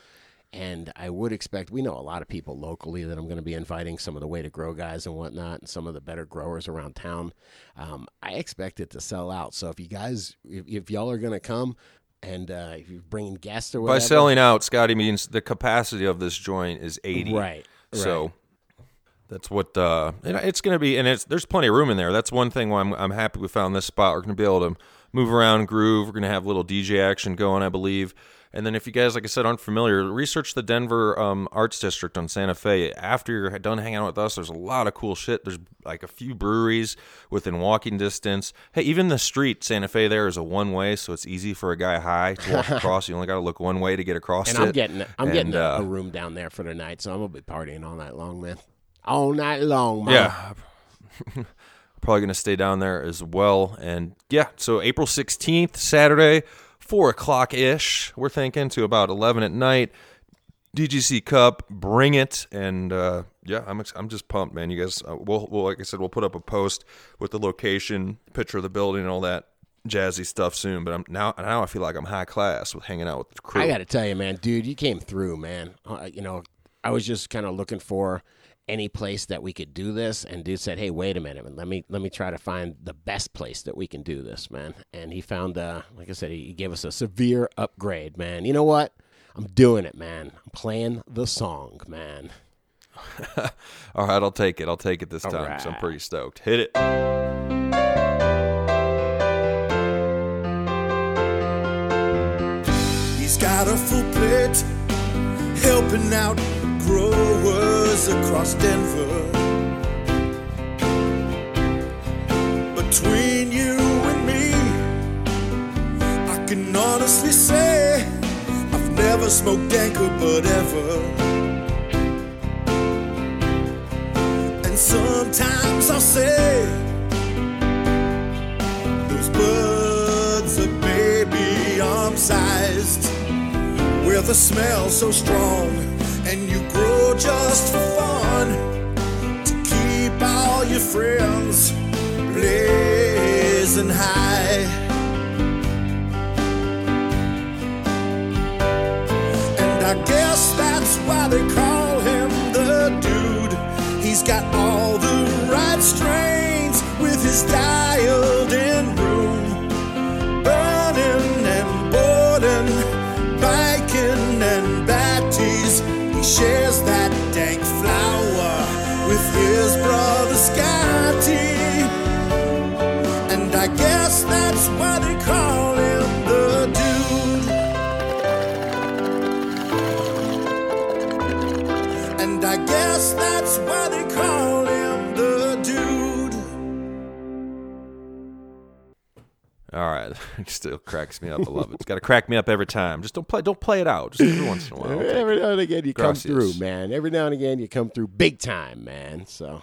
and I would expect. We know a lot of people locally that I'm going to be inviting. Some of the way to grow guys and whatnot, and some of the better growers around town. Um, I expect it to sell out. So if you guys, if, if y'all are going to come. And uh, if you're bringing guests or whatever, By selling out, Scotty means the capacity of this joint is 80. right? So right. that's what uh, it's going to be, and it's there's plenty of room in there. That's one thing why I'm I'm happy we found this spot. We're going to be able to move around, groove. We're going to have a little DJ action going, I believe. And then if you guys, like I said, aren't familiar, research the Denver um, Arts District on Santa Fe. After you're done hanging out with us, there's a lot of cool shit. There's like a few breweries within walking distance. Hey, even the street Santa Fe there is a one way, so it's easy for a guy high to walk across. You only got to look one way to get across And it. I'm getting I'm And, getting a, uh, a room down there for the night, so I'm gonna be partying all night long, man. All night long, man. Yeah. Probably going to stay down there as well. And yeah, so April 16th, Saturday, 4 o'clock ish, we're thinking to about 11 at night. DGC Cup, bring it. And uh, yeah, I'm, ex- I'm just pumped, man. You guys, uh, we'll, we'll, like I said, we'll put up a post with the location, picture of the building, and all that jazzy stuff soon. But I'm now, now I feel like I'm high class with hanging out with the crew. I got to tell you, man, dude, you came through, man. Uh, you know, I was just kind of looking for any place that we could do this, and dude said, "Hey, wait a minute, let me let me try to find the best place that we can do this, man." And he found, uh, like I said, he, he gave us a severe upgrade, man. You know what? I'm doing it, man. I'm playing the song, man. All right, I'll take it. I'll take it this All time. So I'm pretty stoked. Hit it. He's got a full plate, helping out growers across Denver. Between you and me, I can honestly say I've never smoked Danker but ever. And sometimes I'll say those buds are baby arm sized with a smell so strong and you grow just for fun to keep all your friends blazing high. And I guess that's why they call him the dude. He's got all the right strains with his dialed shares that dank flower with his brother Scotty. And I guess that's why they call him the dude. And I guess that's why they All right, it still cracks me up. I love it. It's got to crack me up every time. Just don't play. Don't play it out. Just every once in a while. Every now and again, you Gracias. come through, man. Every now and again, you come through big time, man. So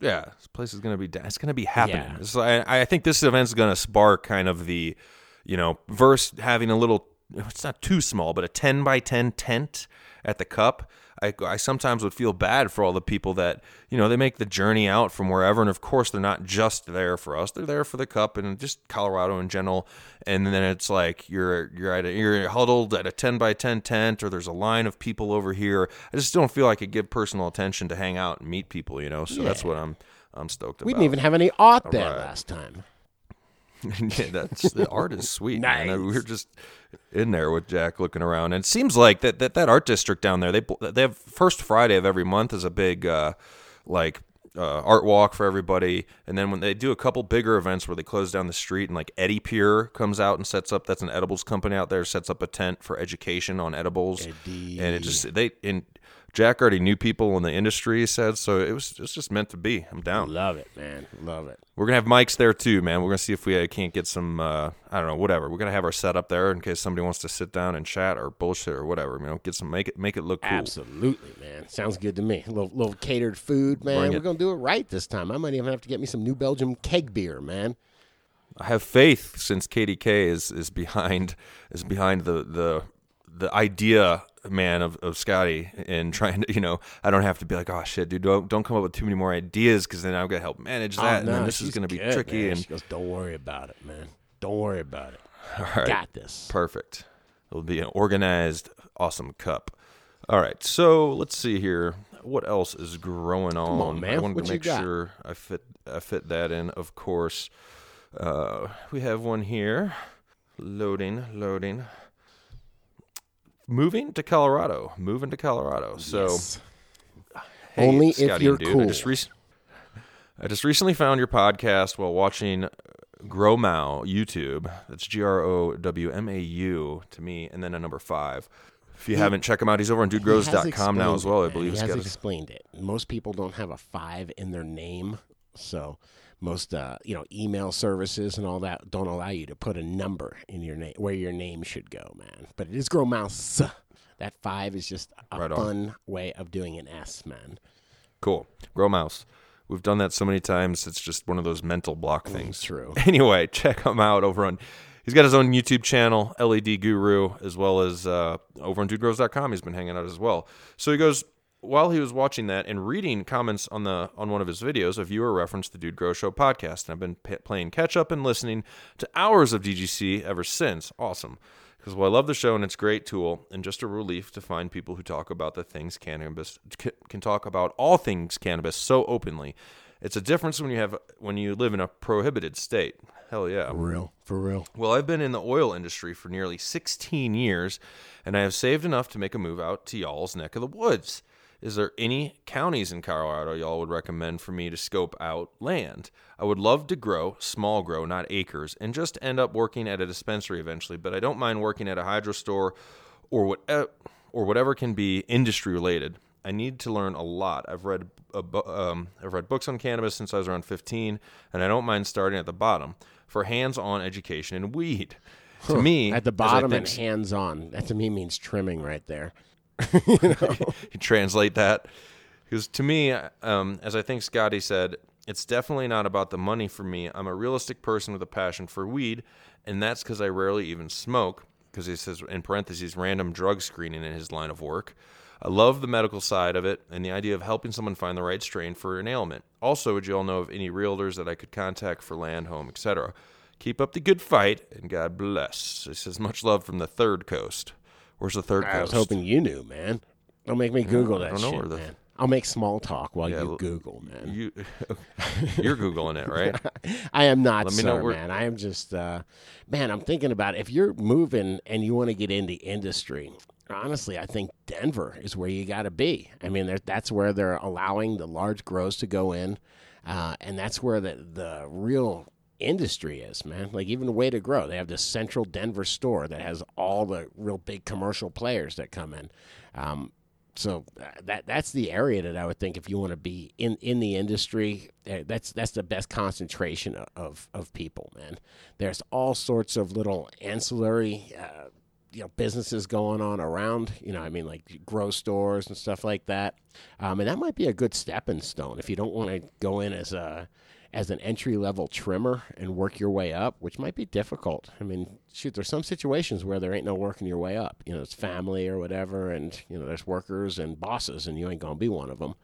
Yeah, this place is gonna be. It's gonna be happening. Yeah. It's I, I think this event's gonna spark kind of the, you know, verse having a little. It's not too small, but a ten by ten tent at the cup. I, I sometimes would feel bad for all the people that you know they make the journey out from wherever, and of course they're not just there for us; they're there for the cup and just Colorado in general. And then it's like you're you're at a, you're huddled at a ten by ten tent, or there's a line of people over here. I just don't feel like I could give personal attention to hang out and meet people, you know. So that's what I'm I'm stoked about. we about. didn't even have any art there right. last time. yeah, that's the art is sweet. man. We were just in there with Jack looking around, and it seems like that that, that art district down there. They they have first Friday of every month is a big uh, like uh, art walk for everybody, and then when they do a couple bigger events where they close down the street and like EdiPure comes out and sets up. That's an edibles company out there. Sets up a tent for education on edibles, and it just they and Jack already knew people in the industry. He said so. It was it was just meant to be. I'm down. Love it, man. Love it. We're gonna have mics there too, man. We're gonna see if we uh, can't get some. Uh, I don't know, whatever. We're gonna have our setup there in case somebody wants to sit down and chat or bullshit or whatever. You know, get some make it make it look cool. Absolutely, man. Sounds good to me. A little, little catered food, man. Bring We're gonna do it right this time. I might even have to get me some New Belgium keg beer, man. I have faith since KDK is is behind is behind the the the idea man of, of Scotty and trying to you know I don't have to be like oh shit dude don't don't come up with too many more ideas because then I've got to help manage that Oh, and then this is gonna be good, tricky man. and she goes, "Don't worry about it, man. Don't worry about it. all right. Got this." Perfect. It'll be an organized, awesome cup. All right, so let's see here. What else is growing on? on, man. I wanted What to make sure I fit I fit that in. Of course, uh, we have one here. Loading, loading. Moving to Colorado. Moving to Colorado. So Yes. Hey, Only if you're dude, I cool. just, rec- I just recently found your podcast while watching uh, Growmau YouTube. That's G R O W M A U to me, and then a number five. If you haven't, check him out. He's over on He dudegrows.com now as well. I believe he he's has his- explained it. Most people don't have a five in their name, so most uh, you know email services and all that don't allow you to put a number in your name where your name should go, man. But it is Grow Mouse. That five is just a Right fun way of doing an S, man. Cool. Grow Mouse. We've done that so many times. It's just one of those mental block things. true. Anyway, check him out over on. He's got his own YouTube channel, LED Guru, as well as uh, over on DudeGrows.com. He's been hanging out as well. So he goes while he was watching that and reading comments on the on one of his videos. A viewer referenced the Dude Grow Show podcast, and I've been p- playing catch up and listening to hours of DGC ever since. Awesome. Because well, I love the show and it's a great tool, and just a relief to find people who talk about the things cannabis c- can talk about all things cannabis so openly. It's a difference when you have when you live in a prohibited state. Hell yeah. For real, for real. Well, I've been in the oil industry for nearly 16 years, and I have saved enough to make a move out to y'all's neck of the woods. Is there any counties in Colorado y'all would recommend for me to scope out land? I would love to grow, small grow, not acres, and just end up working at a dispensary eventually, but I don't mind working at a hydro store or what or whatever can be industry related. I need to learn a lot. I've read um, I've read books on cannabis since I was around 15, and I don't mind starting at the bottom for hands-on education in weed. To me, At the bottom and hands on. That to me means trimming right there. you translate that. Because to me um, as i think scotty said it's definitely not about the money for me. I'm a realistic person with a passion for weed and that's because i rarely even smoke because he says in parentheses random drug screening in his line of work. I love the medical side of it and the idea of helping someone find the right strain for an ailment. Also would you all know of any realtors that i could contact for land home etc keep up the good fight and god bless. He says much love from the third coast where's the third I was coast hoping you knew, man. Don't make me Google I that don't know shit, where the- man. I'll make small talk while Yeah, you l- Google, man. You, you're googling it, right? I am not, Let me know sir, where- man. I am just, uh, man. I'm thinking about if you're moving and you want to get into industry. Honestly, I think Denver is where you got to be. I mean, there- that's where they're allowing the large grows to go in, uh, and that's where the the real industry is, man. Like even way to grow, they have this central Denver store that has all the real big commercial players that come in. Um, so uh, that that's the area that I would think if you want to be in, in the industry, uh, that's that's the best concentration of, of, of people, man. There's all sorts of little ancillary, uh, you know, businesses going on around. You know, I mean, like grow stores and stuff like that. Um, and that might be a good stepping stone if you don't want to go in as a as an entry level trimmer and work your way up, which might be difficult. I mean, shoot, there's some situations where there ain't no working your way up. You know, it's family or whatever, and you know, there's workers and bosses, and you ain't gonna be one of them.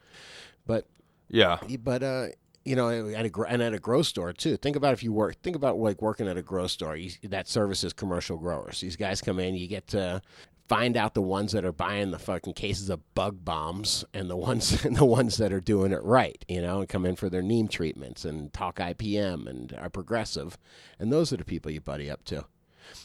But Yeah. but uh, you know, at a and at a grow store too. Think about if you work. Think about like working at a grow store. You, that services commercial growers. These guys come in. You get to find out the ones that are buying the fucking cases of bug bombs and the ones and the ones that are doing it right. You know, and come in for their neem treatments and talk IPM and are progressive. And those are the people you buddy up to.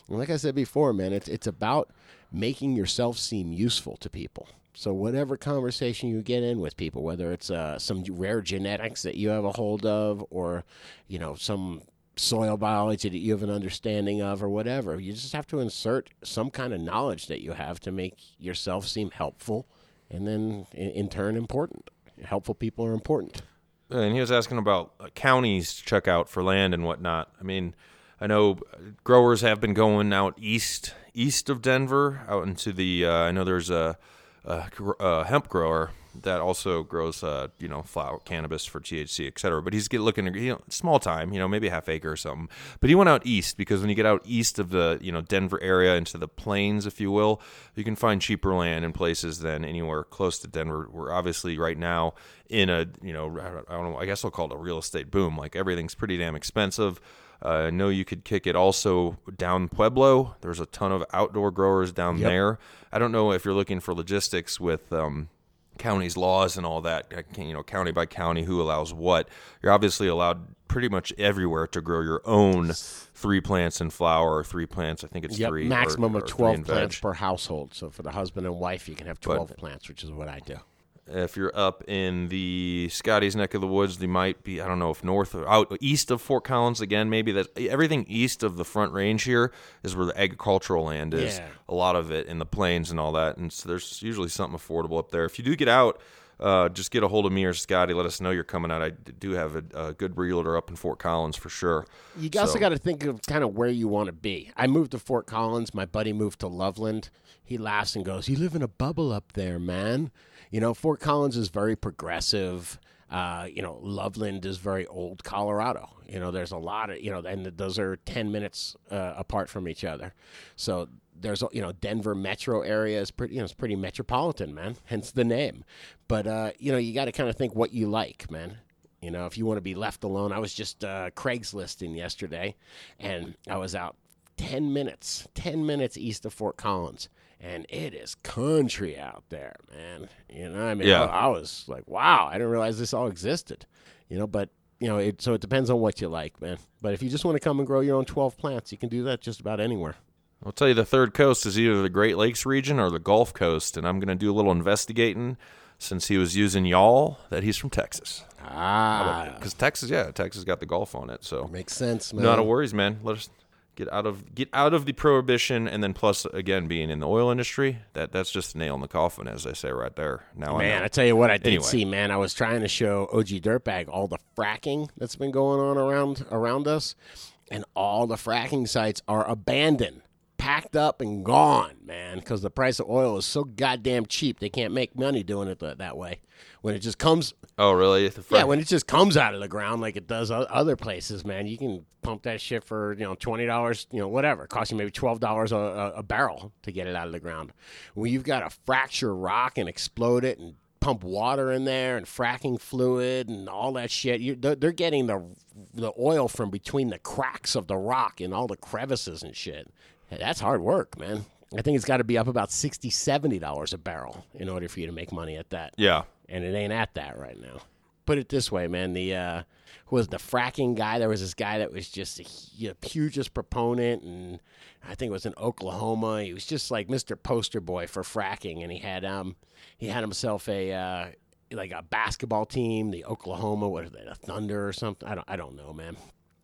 And like I said before, man, it's it's about making yourself seem useful to people. So whatever conversation you get in with people, whether it's uh, some rare genetics that you have a hold of, or you know some soil biology that you have an understanding of, or whatever, you just have to insert some kind of knowledge that you have to make yourself seem helpful, and then in, in turn important. Helpful people are important. And he was asking about uh, counties to check out for land and whatnot. I mean, I know growers have been going out east, east of Denver, out into the. Uh, I know there's a, a, a hemp grower that also grows, uh, you know, flower cannabis for THC, et cetera. But he's get looking, you know, small time, you know, maybe a half acre or something. But he went out east because when you get out east of the, you know, Denver area into the plains, if you will, you can find cheaper land in places than anywhere close to Denver. We're obviously right now in a, you know, I don't know, I guess I'll call it a real estate boom. Like everything's pretty damn expensive. Uh, I know you could kick it also down Pueblo. There's a ton of outdoor growers down there. I don't know if you're looking for logistics with um, counties' laws and all that. Uh, you know, county by county, who allows what. You're obviously allowed pretty much everywhere to grow your own three plants in flower or three plants. I think it's Yep, three. maximum or, of or three twelve in plants veg. per household. So for the husband and wife, you can have twelve plants, which is what I do. If you're up in the Scotty's neck of the woods, they might be I don't know if north or out east of Fort Collins again. Maybe that everything east of the Front Range here is where the agricultural land is. Yeah. A lot of it in the plains and all that, and so there's usually something affordable up there. If you do get out, uh, just get a hold of me or Scotty. Let us know you're coming out. I do have a, a good realtor up in Fort Collins for sure. You also So- got to think of kind of where you want to be. I moved to Fort Collins. My buddy moved to Loveland. He laughs and goes, "You live in a bubble up there, man." You know, Fort Collins is very progressive. Uh, you know, Loveland is very old Colorado. You know, there's a lot of you know, and those are ten minutes uh, apart from each other. So there's you know Denver metro area is pretty you know it's pretty metropolitan, man. Hence the name. But uh, you know, you got to kind of think what you like, man. You know, if you want to be left alone, I was just uh, Craigslisting yesterday, and I was out ten minutes, ten minutes east of Fort Collins, and it is country out there, man. You know, I mean, Yeah. I, I was like, wow, I didn't realize this all existed. You know, but you know, it, so it depends on what you like, man. But if you just want to come and grow your own twelve plants, you can do that just about anywhere. I'll tell you, the third coast is either the Great Lakes region or the Gulf Coast, and I'm going to do a little investigating since he was using y'all that he's from Texas. Ah, Because Texas, yeah, Texas got the Gulf on it, so makes sense, man. not a worries, man. Let us get out of get out of the prohibition, and then plus again being in the oil industry, that that's just a nail in the coffin, as they say right there. Now, I Man, know. I tell you what, I did Anyway. see, man. I was trying to show OG Dirtbag all the fracking that's been going on around around us, and all the fracking sites are abandoned, packed up, and gone, man. Because the price of oil is so goddamn cheap, they can't make money doing it that, that way. When it just comes, oh really? The yeah, when it just comes out of the ground like it does other places, man, you can pump that shit for you know twenty dollars, you know whatever, it costs you maybe twelve dollars a, barrel to get it out of the ground. When you've got to fracture rock and explode it and pump water in there and fracking fluid and all that shit, you, they're, they're getting the the oil from between the cracks of the rock and all the crevices and shit. That's hard work, man. I think it's got to be up about 60 dollars a barrel in order for you to make money at that yeah, and it ain't at that right now. Put it this way, man. The uh, who was the fracking guy? There was this guy that was just a hu- hugest proponent, and I think it was in Oklahoma. He was just like Mr. Poster Boy for fracking, and he had um he had himself a uh, like a basketball team, the Oklahoma, what are they, the Thunder or something? I don't I don't know, man.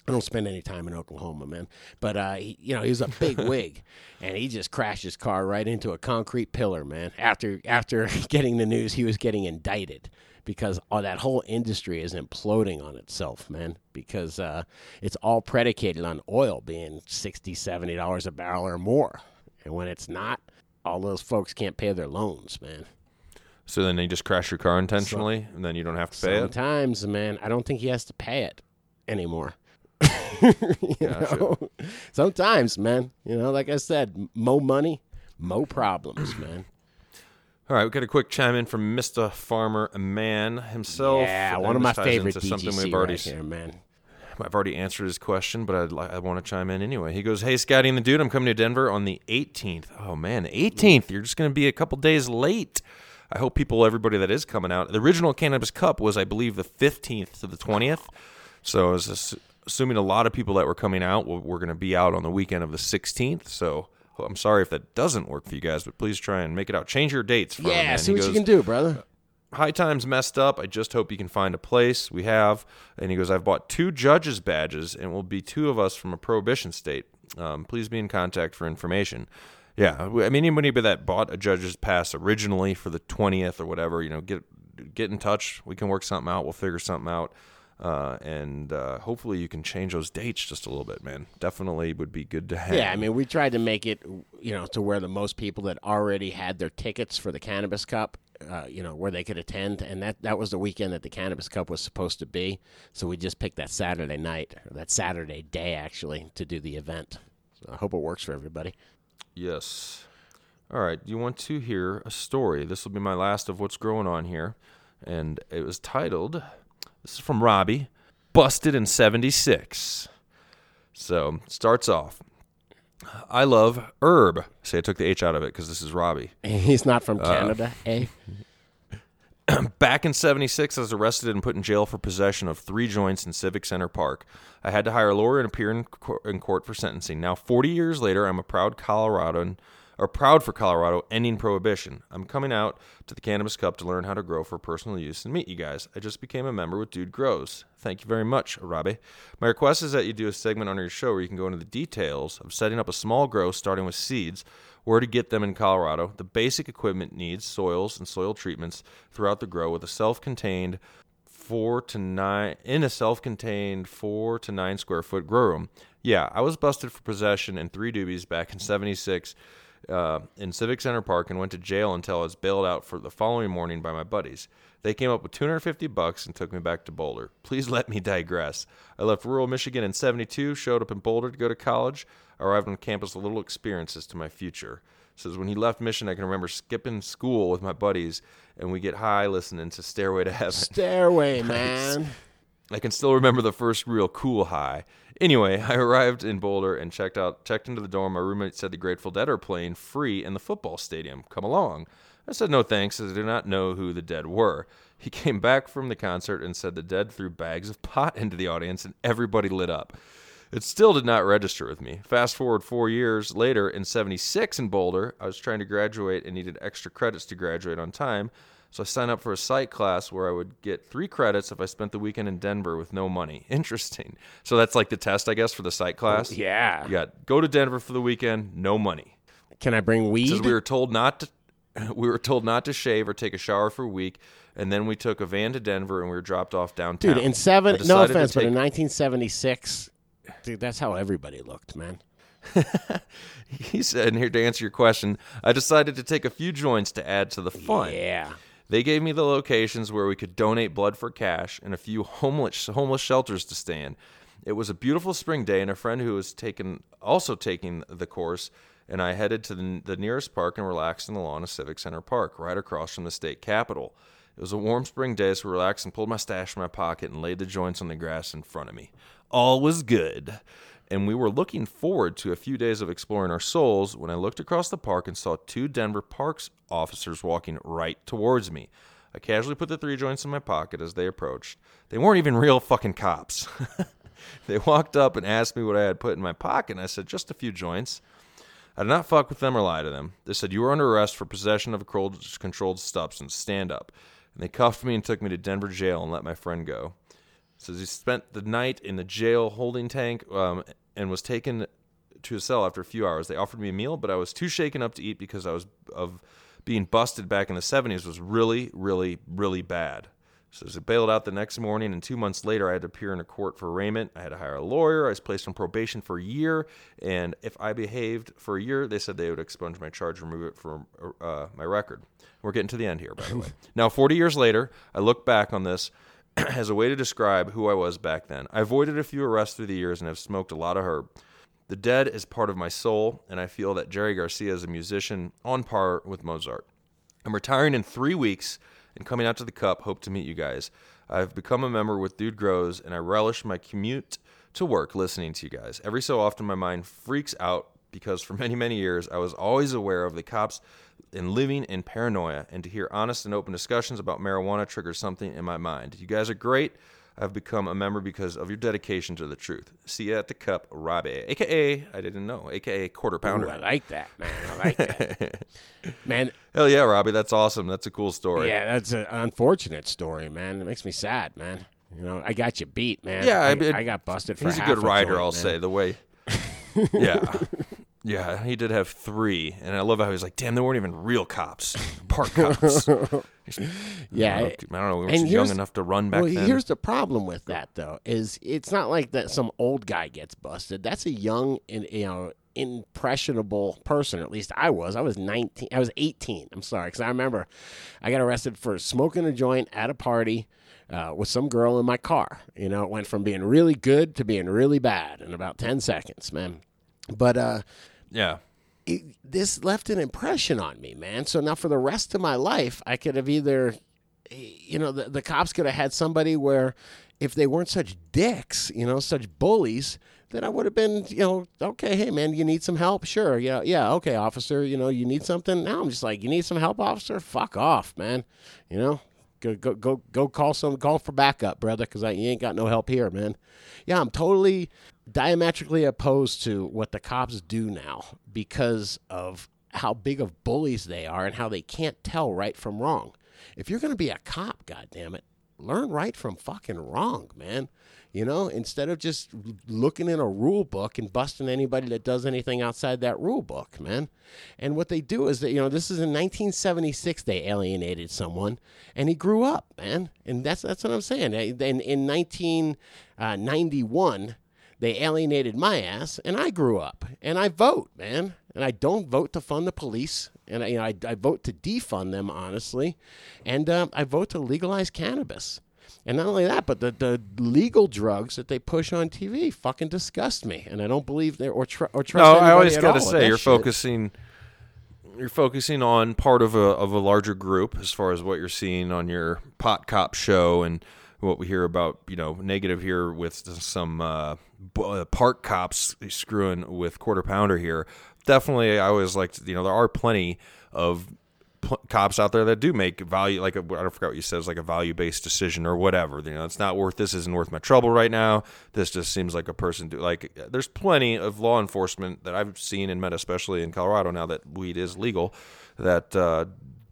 I don't spend any time in Oklahoma, man. But uh, he, you know, he was a big wig, and he just crashed his car right into a concrete pillar, man. After after getting the news, he was getting indicted because all that whole industry is imploding on itself, man. Because uh, it's all predicated on oil being 60 70 dollars a barrel or more, and when it's not, all those folks can't pay their loans, man. so then they just crash your car intentionally, and then you don't have to pay it. Sometimes, man, I don't think he has to pay it anymore. you know? Sometimes, man, you know, like I said, mo money, mo problems, man. All right, we got a quick chime in from Mr. Farmer Man himself. yeah, one of my favorite something we've already right here, man. I've already answered his question, but I'd li- I want to chime in anyway. He goes, "Hey, Scotty and the dude, I'm coming to Denver on the 18th. Oh man, 18th. You're just going to be a couple days late. I hope people, everybody that is coming out. The original Cannabis Cup was, I believe, the 15th to the 20th. So I was ass- assuming a lot of people that were coming out were, going to be out on the weekend of the 16th. So I'm sorry if that doesn't work for you guys, but please try and make it out. Change your dates. For Yeah, man. see what you can do, brother. High Times messed up. I just hope you can find a place. We have. And he goes, I've bought two judges' badges and will be two of us from a prohibition state. Um, please be in contact for information. Yeah, I mean, anybody that bought a judge's pass originally for the 20th or whatever, you know, get get in touch. We can work something out. We'll figure something out. Uh, and uh, hopefully you can change those dates just a little bit, man. Definitely would be good to have. Yeah, I mean, we tried to make it, you know, to where the most people that already had their tickets for the Cannabis Cup, uh, you know, where they could attend, and that that was the weekend that the Cannabis Cup was supposed to be. So we just picked that Saturday night, or that Saturday day actually, to do the event. So I hope it works for everybody. Yes. All right. You want to hear a story? This will be my last of what's growing on here. And it was titled, this is from Robbie, Busted in 76. So, starts off. I love herb. Say I took the H out of it because this is Robbie. He's not Uh, from Canada, eh? Back in 76, I was arrested and put in jail for possession of three joints in Civic Center Park. I had to hire a lawyer and appear in, co- in court for sentencing. Now, 40 years later, I'm a proud Coloradoan, are proud for Colorado ending prohibition. I'm coming out to the Cannabis Cup to learn how to grow for personal use and meet you guys. I just became a member with Dude Grows. Thank you very much, Arabe. My request is that you do a segment on your show where you can go into the details of setting up a small grow starting with seeds, where to get them in Colorado, the basic equipment needs, soils, and soil treatments throughout the grow with a self contained four to nine in a self-contained four to nine square foot grow room. Yeah, I was busted for possession in three doobies back in '76 uh, in Civic Center Park and went to jail until I was bailed out for the following morning by my buddies. They came up with 250 bucks and took me back to Boulder. Please let me digress. I left rural Michigan in 72, showed up in Boulder to go to college. I arrived on campus with little experiences to my future. Says when he left Mission, I can remember skipping school with my buddies, and we get high listening to Stairway to Heaven. Stairway, man. I can still remember the first real cool high. Anyway, I arrived in Boulder and checked out checked into the dorm. My roommate said the Grateful Dead are playing free in the football stadium. Come along. I said no thanks, as I did not know who the Dead were. He came back from the concert and said the Dead threw bags of pot into the audience and everybody lit up. It still did not register with me. Fast forward four years later, in 76 in Boulder, I was trying to graduate and needed extra credits to graduate on time. So I signed up for a psych class where I would get three credits if I spent the weekend in Denver with no money. Interesting. So that's like the test, I guess, for the psych class. Yeah. You got go to Denver for the weekend, no money. Can I bring weed? Says we were told not to we were told not to shave or take a shower for a week, and then we took a van to Denver and we were dropped off downtown. Dude, in seven, no offense, but in 1976, dude, that's how everybody looked, man. he said, and here to answer your question, I decided to take a few joints to add to the fun. Yeah. They gave me the locations where we could donate blood for cash and a few homeless homeless shelters to stay in. It was a beautiful spring day, and a friend who was taken also taking the course, and I headed to the, the nearest park and relaxed in the lawn of Civic Center Park, right across from the state capitol. It was a warm spring day, so I relaxed and pulled my stash from my pocket and laid the joints on the grass in front of me. All was good. And we were looking forward to a few days of exploring our souls when I looked across the park and saw two Denver Parks officers walking right towards me. I casually put the three joints in my pocket as they approached. They weren't even real fucking cops. they walked up and asked me what I had put in my pocket, and I said, just a few joints. I did not fuck with them or lie to them. They said, You are under arrest for possession of a controlled- substance. Stand up. And they cuffed me and took me to Denver jail and let my friend go. Says he spent the night in the jail holding tank um, and was taken to his cell after a few hours. They offered me a meal, but I was too shaken up to eat because I was of being busted back in the 70s was really, really, really bad. So I bailed out the next morning, and two months later, I had to appear in a court for arraignment. I had to hire a lawyer. I was placed on probation for a year, and if I behaved for a year, they said they would expunge my charge, remove it from uh, my record. We're getting to the end here, by the way. Now, 40 years later, I look back on this as a way to describe who I was back then. I avoided a few arrests through the years and have smoked a lot of herb. The dead is part of my soul, and I feel that Jerry Garcia is a musician on par with Mozart. I'm retiring in three weeks and coming out to the cup. Hope to meet you guys. I've become a member with Dude Grows, and I relish my commute to work listening to you guys. Every so often, my mind freaks out because for many, many years, I was always aware of the cops and living in paranoia, and to hear honest and open discussions about marijuana triggers something in my mind. You guys are great. I've become a member because of your dedication to the truth. See you at the cup, Robbie, aka I didn't know, aka quarter pounder. Ooh, I like that, man. I like that. man, Hell yeah, Robbie, that's awesome. That's a cool story. yeah, that's an unfortunate story, man. It makes me sad, man. You know, I got you beat, man. Yeah, I I, I got busted for He's a good rider, I'll man. say. The way, yeah, yeah, he did have three, and I love how he's like, "Damn, they weren't even real cops, park cops." Yeah, I don't know, I don't know. We were young enough to run back well, then. here's the problem with that though: is it's not like that some old guy gets busted. That's a young and you know impressionable person. At least I was. I was 19. I was 18. I'm sorry, because I remember I got arrested for smoking a joint at a party. Uh, with some girl in my car, you know, it went from being really good to being really bad in about ten seconds, man. But uh, yeah, it, this left an impression on me, man. So now for the rest of my life, I could have either, you know, the, the cops could have had somebody where if they weren't such dicks, you know, such bullies, then I would have been, you know, okay, hey, man, you need some help? Sure. Yeah. Yeah. Okay, officer, you know, you need something? Now I'm just like, you need some help, officer? Fuck off, man. You know? Go, go, go, go call some, call for backup, brother, because I you ain't got no help here, man. Yeah, I'm totally diametrically opposed to what the cops do now because of how big of bullies they are and how they can't tell right from wrong. If you're going to be a cop, goddamn it, learn right from fucking wrong, man. You know, instead of just looking in a rule book and busting anybody that does anything outside that rule book, man. And what they do is that, you know, this is in 1976 they alienated someone and he grew up, man. And that's that's what I'm saying. In, in 1991, they alienated my ass and I grew up and I vote, man. And I don't vote to fund the police. And I, you know, I, I vote to defund them, honestly. And uh, I vote to legalize cannabis. And not only that, but the, the legal drugs that they push on TV fucking disgust me, and I don't believe they or tr- or trust. No, I always got to say you're shit. focusing you're focusing on part of a of a larger group as far as what you're seeing on your pot cop show and what we hear about you know negative here with some uh, uh, park cops screwing with quarter pounder here. Definitely, I always like you know there are plenty of pl- cops out there that do make value like I don't forget what you said it's like a value based decision or whatever. You know, it's not worth this isn't worth my trouble right now. This just seems like a person do like. There's plenty of law enforcement that I've seen and met, especially in Colorado now that weed is legal, that. Uh,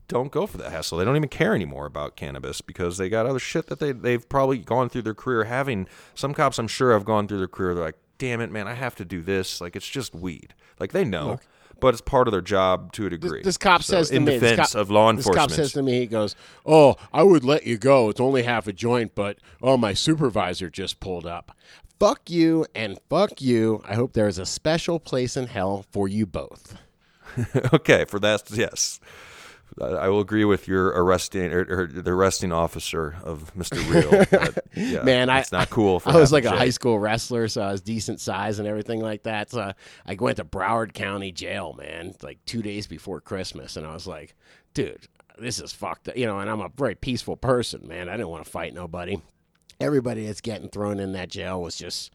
don't go for that hassle. They don't even care anymore about cannabis because they got other shit that they they've probably gone through their career having. Some cops, I'm sure, have gone through their career. They're like, "Damn it, man, I have to do this." Like it's just weed. Like they know, but it's part of their job to a degree. This cop So, says to in me, defense cop- of law enforcement. This cop says to me, he goes, "Oh, I would let you go. It's only half a joint, but oh, my supervisor just pulled up. Fuck you and fuck you. I hope there is a special place in hell for you both." okay, for that, yes. I I will agree with your arresting or, or the arresting officer of Mr. Real. yeah, Man, I it's not cool. For I was like a high school wrestler, so I was decent size and everything like that. So I went to Broward County Jail, man, like two days before Christmas, and I was like, dude, this is fucked up, you know. And I'm a very peaceful person, man. I didn't want to fight nobody. Everybody that's getting thrown in that jail was just.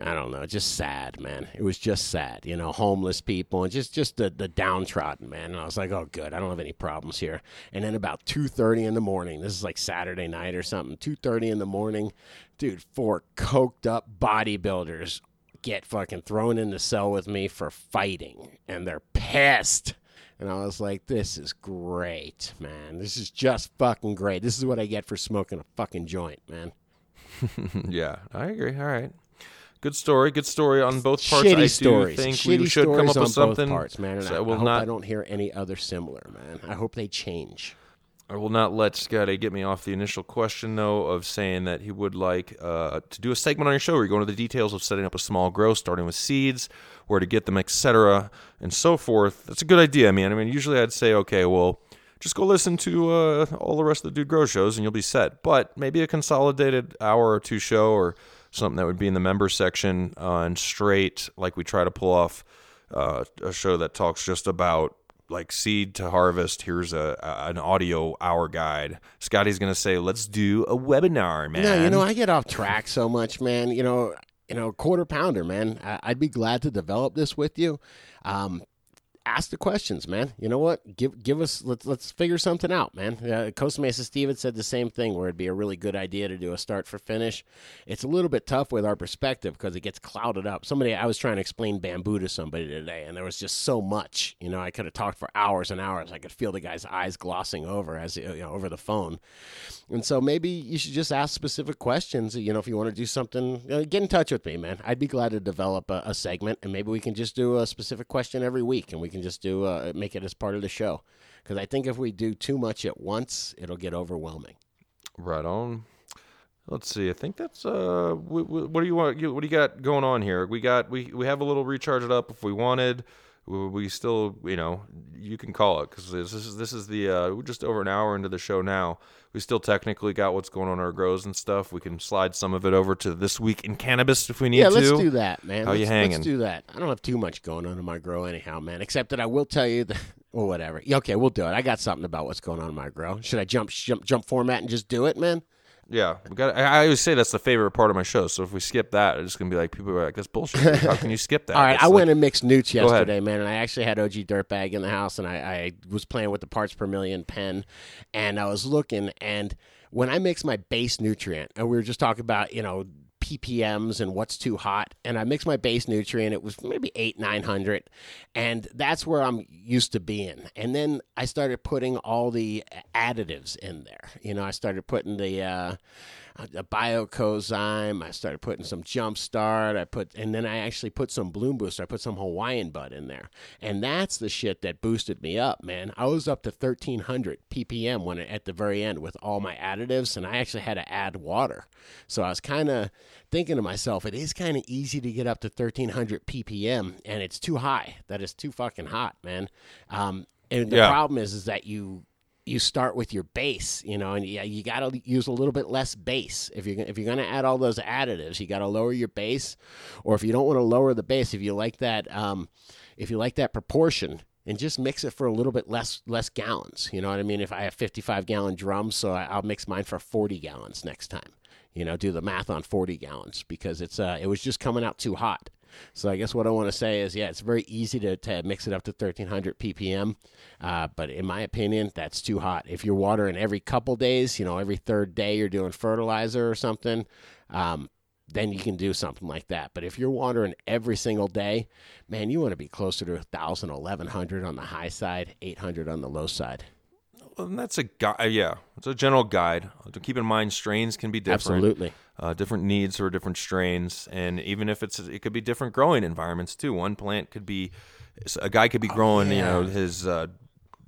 I don't know, just sad, man. It was just sad, you know, homeless people and just just the, the downtrodden, man. And I was like, oh, good, I don't have any problems here. And then about two thirty in the morning, this is like Saturday night or something. Two thirty in the morning, dude, four coked up bodybuilders get fucking thrown in the cell with me for fighting, and they're pissed. And I was like, this is great, man. This is just fucking great. This is what I get for smoking a fucking joint, man. Yeah, I agree. All right. Good story. Good story on both parts. Shitty I do stories. think Shitty we should come up with something. parts, man. And so I, I will hope not. I don't hear any other similar, man. I hope they change. I will not let Scotty get me off the initial question, though, of saying that he would like uh, to do a segment on your show where you go into the details of setting up a small grow, starting with seeds, where to get them, etc., and so forth. That's a good idea, man. I mean, usually I'd say, okay, well, just go listen to uh, all the rest of the Dude Grow shows and you'll be set. But maybe a consolidated hour or two show or something that would be in the member section uh, and straight, like we try to pull off uh, a show that talks just about like seed to harvest. Here's a, a an audio hour guide. Scotty's gonna say, let's do a webinar, man. No, you know, I get off track so much, man. You know, you know, quarter pounder, man. I, I'd be glad to develop this with you. Um, ask the questions, man. You know what? Give give us let's let's figure something out, man. Uh, Costa Mesa Steven said the same thing, where it'd be a really good idea to do a start for finish. It's a little bit tough with our perspective because it gets clouded up. Somebody I was trying to explain bamboo to somebody today, and there was just so much. You know, I could have talked for hours and hours. I could feel the guy's eyes glossing over as you know over the phone. And so maybe you should just ask specific questions. You know, if you want to do something, uh, get in touch with me, man. I'd be glad to develop a, a segment, and maybe we can just do a specific question every week, and we can just do uh, make it as part of the show. Because I think if we do too much at once, it'll get overwhelming. Right on. Let's see. I think that's uh. wh- wh- What do you want? What do you got going on here? We got we we have a little recharge it up if we wanted. We we still you know you can call it because this is this is the uh we're just over an hour into the show now. We still technically got what's going on our grows and stuff. We can slide some of it over to this week in cannabis if we need yeah, to. let's do that, man. How let's, you hanging? Let's do that. I don't have too much going on in my grow anyhow, man. Except that I will tell you that, or whatever. Okay, we'll do it. I got something about what's going on in my grow. Should I jump jump jump format and just do it, man? Yeah, we got. I I always say that's the favorite part of my show. So if we skip that, it's just gonna be like people are like, "That's bullshit. How can you skip that?" All right, It's I like- went and mixed nutes yesterday, man, and I actually had OG Dirtbag in the house, and I, I was playing with the parts per million pen, and I was looking, and when I mix my base nutrient, and we were just talking about, you know, ppms and what's too hot and i mixed my base nutrient it was maybe eight nine hundred and that's where i'm used to being. And then i started putting all the additives in there. You know i started putting the uh a biocozyme. I started putting some Jumpstart. I put, and then I actually put some Bloom Booster. I put some Hawaiian Bud in there, and that's the shit that boosted me up, man. I was up to 1300 ppm when at the very end with all my additives, and I actually had to add water. So I was kind of thinking to myself, it is kind of easy to get up to 1300 ppm, and it's too high. That is too fucking hot, man. Um, and the Yeah. problem is, is that you you start with your base, you know, and yeah, you got to use a little bit less base. If you're if you're going to add all those additives, you got to lower your base, or if you don't want to lower the base, if you like that, um, if you like that proportion, and just mix it for a little bit less less gallons. You know what I mean? If I have 55 gallon drums, so I'll mix mine for 40 gallons next time. You know, do the math on 40 gallons because it's uh, it was just coming out too hot. So I guess what I want to say is, yeah, it's very easy to, to mix it up to 1300 ppm, uh, but in my opinion, that's too hot. If you're watering every couple days, you know, every third day you're doing fertilizer or something, um, then you can do something like that. But if you're watering every single day, man, you want to be closer to 1,000, 1,100 on the high side, 800 on the low side. Well, and that's a guide. Yeah, it's a general guide. To keep in mind, strains can be different. Absolutely. Uh, different needs for different strains, and even if it's it could be different growing environments too. One plant could be a guy could be growing, you know, his uh,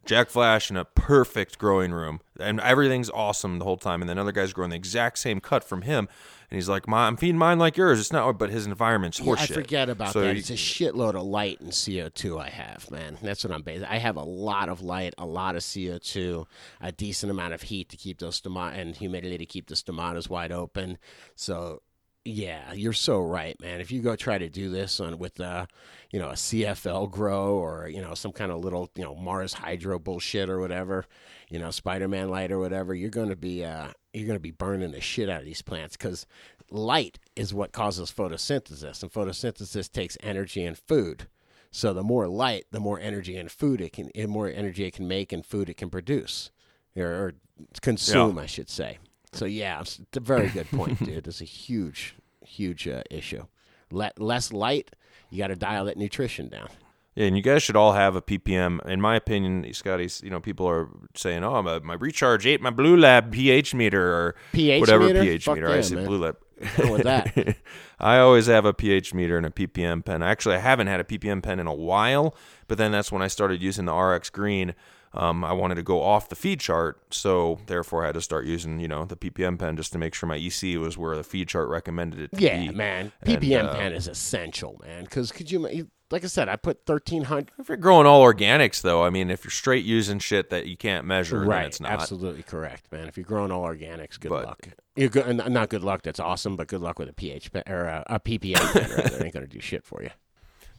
Jack Flash in a perfect growing room, and everything's awesome the whole time. And then other guys growing the exact same cut from him, and he's like, I'm feeding mine like yours. It's not, but his environment's Yeah, horseshit." I forget about So that. you- It's a shitload of light and CO2 I have, man. That's what I'm based. I have a lot of light, a lot of CO2, a decent amount of heat to keep those tomatoes and humidity to keep the tomatoes wide open. So, yeah, you're so right, man. If you go try to do this on with uh, you know, a CFL grow or you know some kind of little you know Mars Hydro bullshit or whatever, you know Spider-Man light or whatever, you're gonna be uh, you're gonna be burning the shit out of these plants because light is what causes photosynthesis, and photosynthesis takes energy and food. So the more light, the more energy and food it can, the more energy it can make and food it can produce or, or consume, I should say. So yeah, it's a very good point, dude. It's a huge, huge uh, issue. Let less light, you got to dial that nutrition down. Yeah, and you guys should all have a ppm. In my opinion, Scotty's, you know, people are saying, "Oh, my, my recharge ate my Bluelab pH meter or pH whatever meter? pH Fuck meter." I yeah, said man. Bluelab. With that. I always have a pH meter and a ppm pen. Actually, I haven't had a ppm pen in a while, but then that's when I started using the RX Green. Um, I wanted to go off the feed chart, so therefore I had to start using, you know, the ppm pen just to make sure my EC was where the feed chart recommended it to Yeah, be. man. And, PPM uh, pen is essential, man. Because could you, you- like I said, I put thirteen hundred. If you're growing all organics, though, I mean, if you're straight using shit that you can't measure, then Right, it's not. absolutely correct, man. If you're growing all organics, good But- luck. You're good, not good luck. That's awesome, but good luck with a pH or a, a rather. It ain't gonna do shit for you.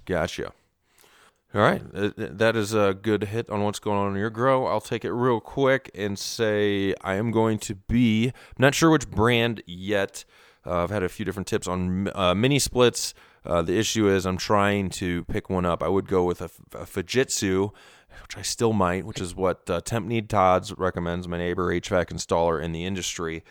Gotcha. All right, Uh, that is a good hit on what's going on in your grow. I'll take it real quick and say I am going to be I'm not sure which brand yet. Uh, I've had a few different tips on uh, mini splits. Uh, the issue is I'm trying to pick one up. I would go with a, a Fujitsu, which I still might, which is what uh, Temp Need Todd's recommends, my neighbor HVAC installer in the industry.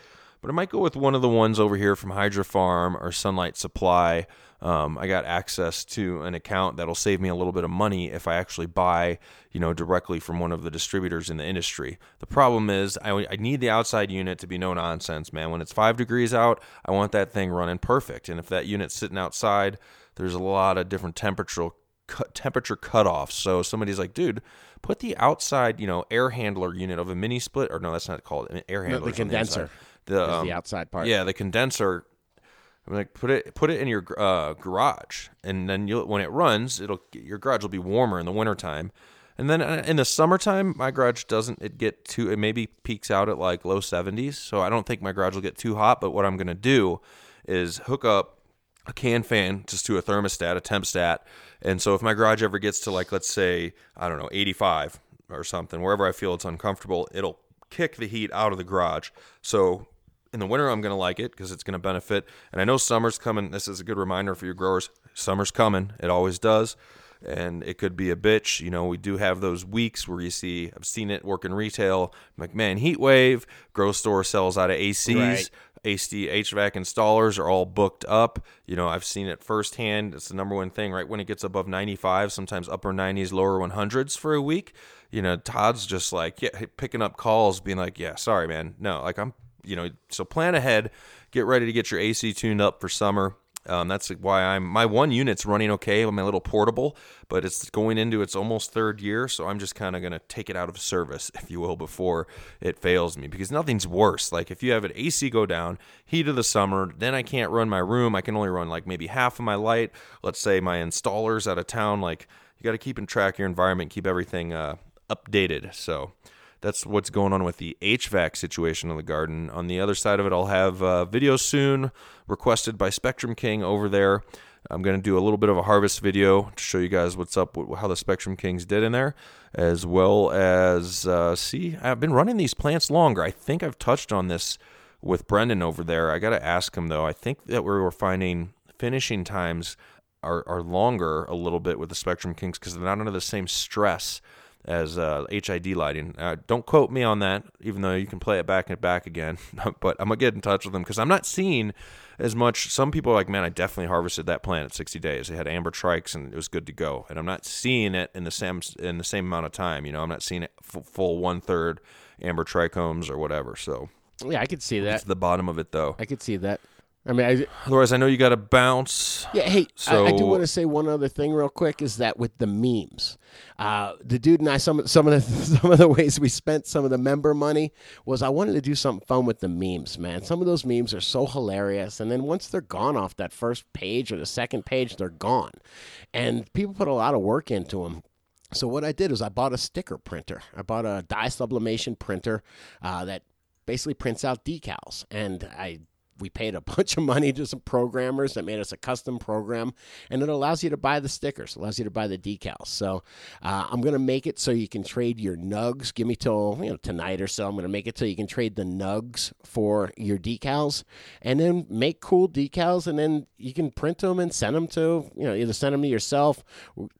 But I might go with one of the ones over here from Hydra Farm or Sunlight Supply. Um, I got access to an account that'll save me a little bit of money if I actually buy, you know, directly from one of the distributors in the industry. The problem is I, I need the outside unit to be no nonsense, man. When it's five degrees out, I want that thing running perfect. And if that unit's sitting outside, there's a lot of different temperature temperature cutoffs. So somebody's like, dude, put the outside, you know, air handler unit of a mini split, or no, that's not called an air handler. the condenser The, um, the outside part. yeah, the condenser. I'm like put it put it in your uh, garage, and then you when it runs, it'll your garage will be warmer in the wintertime. And then uh, in the summertime, my garage doesn't it get too it maybe peaks out at like low 70s, so I don't think my garage will get too hot. But what I'm gonna do is hook up a can fan just to a thermostat, a temp stat. And so if my garage ever gets to like let's say I don't know 85 or something, wherever I feel it's uncomfortable, it'll kick the heat out of the garage. So in the winter I'm going to like it because it's going to benefit. And I know summer's coming. This is a good reminder for your growers. Summer's coming. It always does. And it could be a bitch. You know, we do have those weeks where you see, I've seen it work in retail. I'm like, man, heat wave, grow store sells out of ACs. Right. AC HVAC installers are all booked up. You know, I've seen it firsthand. It's the number one thing, right? When it gets above 95, sometimes upper 90s, lower 100s for a week, you know, Todd's just like, yeah, picking up calls, being like, yeah, sorry, man. No, like I'm, you know, so plan ahead, get ready to get your AC tuned up for summer. Um, that's why I'm my one unit's running okay. my little portable, but it's going into its almost third year, so I'm just kind of gonna take it out of service, if you will, before it fails me. Because nothing's worse. Like if you have an AC go down, heat of the summer, then I can't run my room. I can only run like maybe half of my light. Let's say my installer's out of town. Like you got to keep in track your environment, keep everything uh, updated. So that's what's going on with the HVAC situation in the garden. On the other side of it, I'll have uh, video soon requested by Spectrum King over there. I'm going to do a little bit of a harvest video to show you guys what's up, how the Spectrum Kings did in there, as well as uh, see, I've been running these plants longer. I think I've touched on this with Brendan over there. I got to ask him though. I think that we were finding finishing times are, are longer a little bit with the Spectrum Kings because they're not under the same stress as uh, HID lighting. Uh, don't quote me on that, even though you can play it back and back again. but I'm gonna get in touch with them because I'm not seeing as much. Some people are like, man, I definitely harvested that plant at 60 days. They had amber trikes and it was good to go. And I'm not seeing it in the same in the same amount of time. You know, I'm not seeing it f- full one third amber trichomes or whatever. So Yeah, I could see that. that's the bottom of it, though. I could see that. I mean, I, Otherwise, I know you got to bounce. Yeah, hey, I, I do want to say one other thing real quick is that with the memes, uh, the dude and I some some of the some of the ways we spent some of the member money was I wanted to do something fun with the memes, man. Some of those memes are so hilarious, and then once they're gone off that first page or the second page, they're gone, and people put a lot of work into them. So what I did is I bought a sticker printer. I bought a dye sublimation printer uh, that basically prints out decals, and I we paid a bunch of money to some programmers that made us a custom program, and it allows you to buy the stickers, allows you to buy the decals. So uh, I'm gonna make it so you can trade your nugs. Give me till you know tonight or so. I'm gonna make it so you can trade the nugs for your decals, and then make cool decals, and then you can print them and send them to you know either send them to yourself.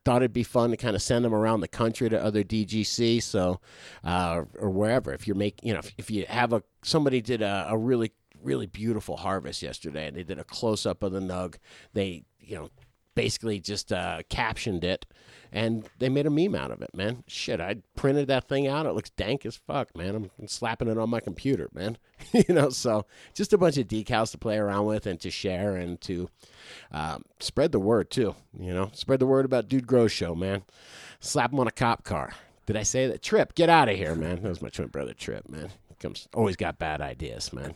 Thought it'd be fun to kind of send them around the country to other DGC, so uh, or wherever. If you're making you know if, if you have a somebody did a, a really really beautiful harvest yesterday. And they did a close up of the nug. They, you know, basically just uh, captioned it, and they made a meme out of it, man. Shit, I printed that thing out. It looks dank as fuck, man. I'm slapping it on my computer, man. you know, so just a bunch of decals to play around with and to share and to um, spread the word too. You know, spread the word about Dude Grow Show, man. Slap him on a cop car. Did I say that? Trip, get out of here, man. That was my twin brother, Trip, man. Comes always got bad ideas, man.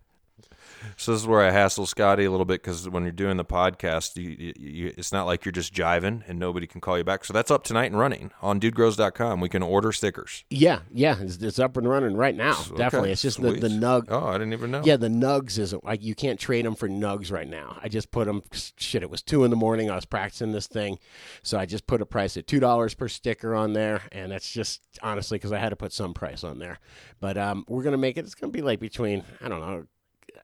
So this is where I hassle Scotty a little bit because when you're doing the podcast, you, you, you, it's not like you're just jiving and nobody can call you back. So that's up tonight and running on DudeGrows.com. We can order stickers. Yeah, yeah, it's, it's up and running right now. Definitely, it's just the, the sweet. nug. Oh, I didn't even know. Yeah, the nugs isn't like you can't trade them for nugs right now. I just put them. Shit, it was two in the morning. I was practicing this thing, so I just put a price at two dollars per sticker on there, and that's just honestly because I had to put some price on there. But um, we're gonna make it. It's gonna be like between I don't know.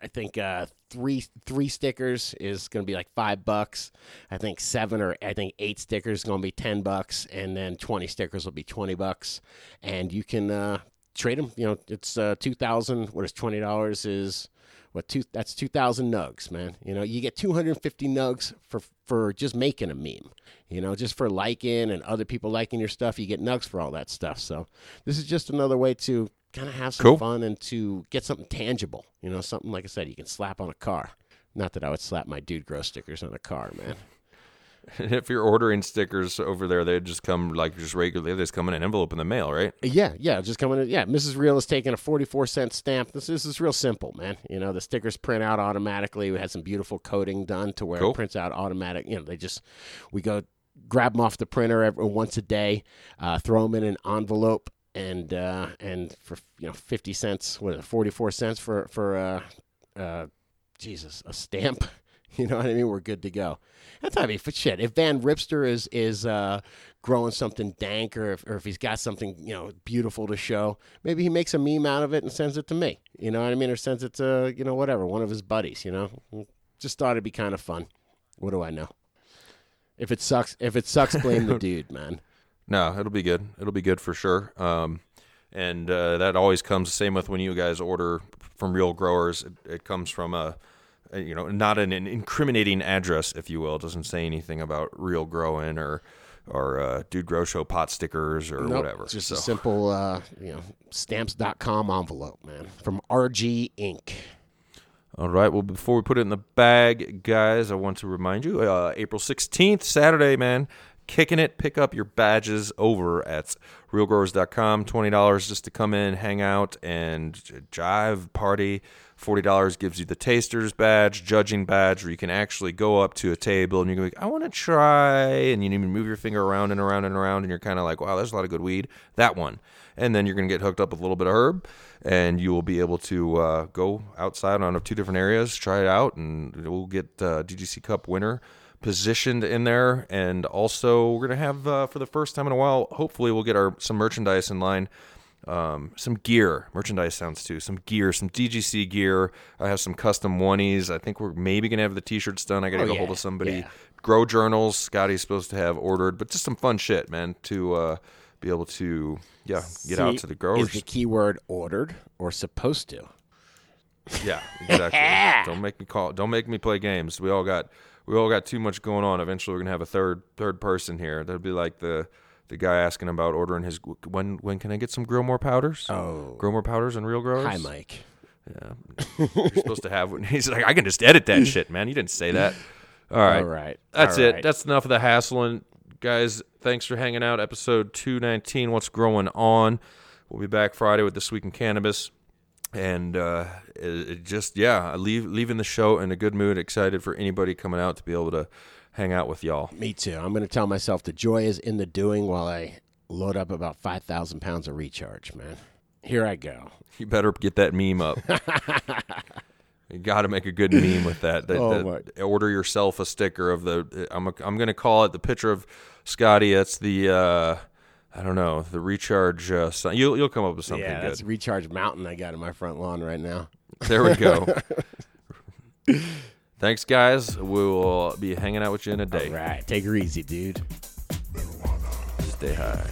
I think uh, three three stickers is going to be like five bucks. I think seven or I think eight stickers is going to be ten bucks, and then twenty stickers will be twenty bucks. And you can uh, trade them. You know, it's uh, two thousand. What is twenty dollars? Is what two? That's two thousand nugs, man. You know, you get two hundred fifty nugs for for just making a meme. You know, just for liking and other people liking your stuff, you get nugs for all that stuff. So this is just another way to kind of have some Cool. fun and to get something tangible. You know, something like I said, you can slap on a car. Not that I would slap my dude grow stickers on a car, man. And if you're ordering stickers over there, they just come like just regularly. They just come in an envelope in the mail, right? Yeah, yeah, just coming in. Yeah, Mrs. Real is taking a 44 cent stamp. This, this is real simple, man. You know, the stickers print out automatically. We had some beautiful coding done to where Cool. it prints out automatic. You know, they just, we go grab them off the printer every, once a day, uh, throw them in an envelope. And uh, and for you know fifty cents, what is it, forty four cents for for uh, uh, Jesus a stamp, you know what I mean? We're good to go. That's I mean, for shit. If Van Ripster is is uh, growing something dank, or if, or if he's got something you know beautiful to show, maybe he makes a meme out of it and sends it to me. You know what I mean? Or sends it to you know whatever one of his buddies. You know, just thought it'd be kind of fun. What do I know? If it sucks, if it sucks, blame the dude, man. No, it'll be good. It'll be good for sure. Um, and uh, that always comes the same with when you guys order from real growers. It, it comes from a, a, you know, not an, an incriminating address, if you will. It doesn't say anything about real growing or or uh, Dude Grow Show pot stickers or Nope, whatever. Just So- a simple, uh, you know, stamps.com envelope, man, from RG Inc. All right. Well, before we put it in the bag, guys, I want to remind you uh, April 16th, Saturday, man, kicking it. Pick up your badges over at realgrowers.com. $20 just to come in, hang out, and jive, party. $40 gives you the taster's badge, judging badge, where you can actually go up to a table and you can be like, I want to try. And you even move your finger around and around and around, and you're kind of like, wow, there's a lot of good weed. That one. And then you're going to get hooked up with a little bit of herb, and you will be able to uh, go outside on two different areas, try it out, and we'll get uh, DGC Cup winner positioned in there. And also, we're going to have, uh, for the first time in a while, hopefully, we'll get our some merchandise in line um, some gear. Merchandise sounds too. Some gear, some DGC gear. I have some custom oneies. I think we're maybe gonna have the t-shirts done. I gotta Oh, get a yeah, hold of somebody. yeah. Grow journals. Scotty's supposed to have ordered, but just some fun shit, man. To uh, be able to yeah get out to the growers. Is the keyword ordered or supposed to? Yeah, exactly. don't make me call. Don't make me play games. We all got we all got too much going on. Eventually, we're gonna have a third third person here. That'd be like the the guy asking about ordering his when when can I get some grow more powders? Oh. grow more powders and real growers. Hi, Mike. Yeah, you're supposed to have. He's like, I can just edit that shit, man. You didn't say that. All right, All right. That's All it. right. That's enough of the hassling, guys. Thanks for hanging out. Episode two nineteen. What's growing on? We'll be back Friday with this week in cannabis. And uh, it, it just yeah, leave leaving the show in a good mood. Excited for anybody coming out to be able to hang out with y'all. Me too. I'm going to tell myself the joy is in the doing while I load up about 5,000 pounds of recharge, man. Here I go. You better get that meme up. you got to make a good meme with that. That- Oh, that- order yourself a sticker of the. I'm a, I'm gonna call it the picture of Scotty. That's the. Uh, I don't know the recharge. Uh, sign. you'll you'll come up with something yeah, good. that's Recharge Mountain I got in my front lawn right now. There we go. Thanks, guys. We will be hanging out with you in a day. All right. Take her easy, dude. Stay high.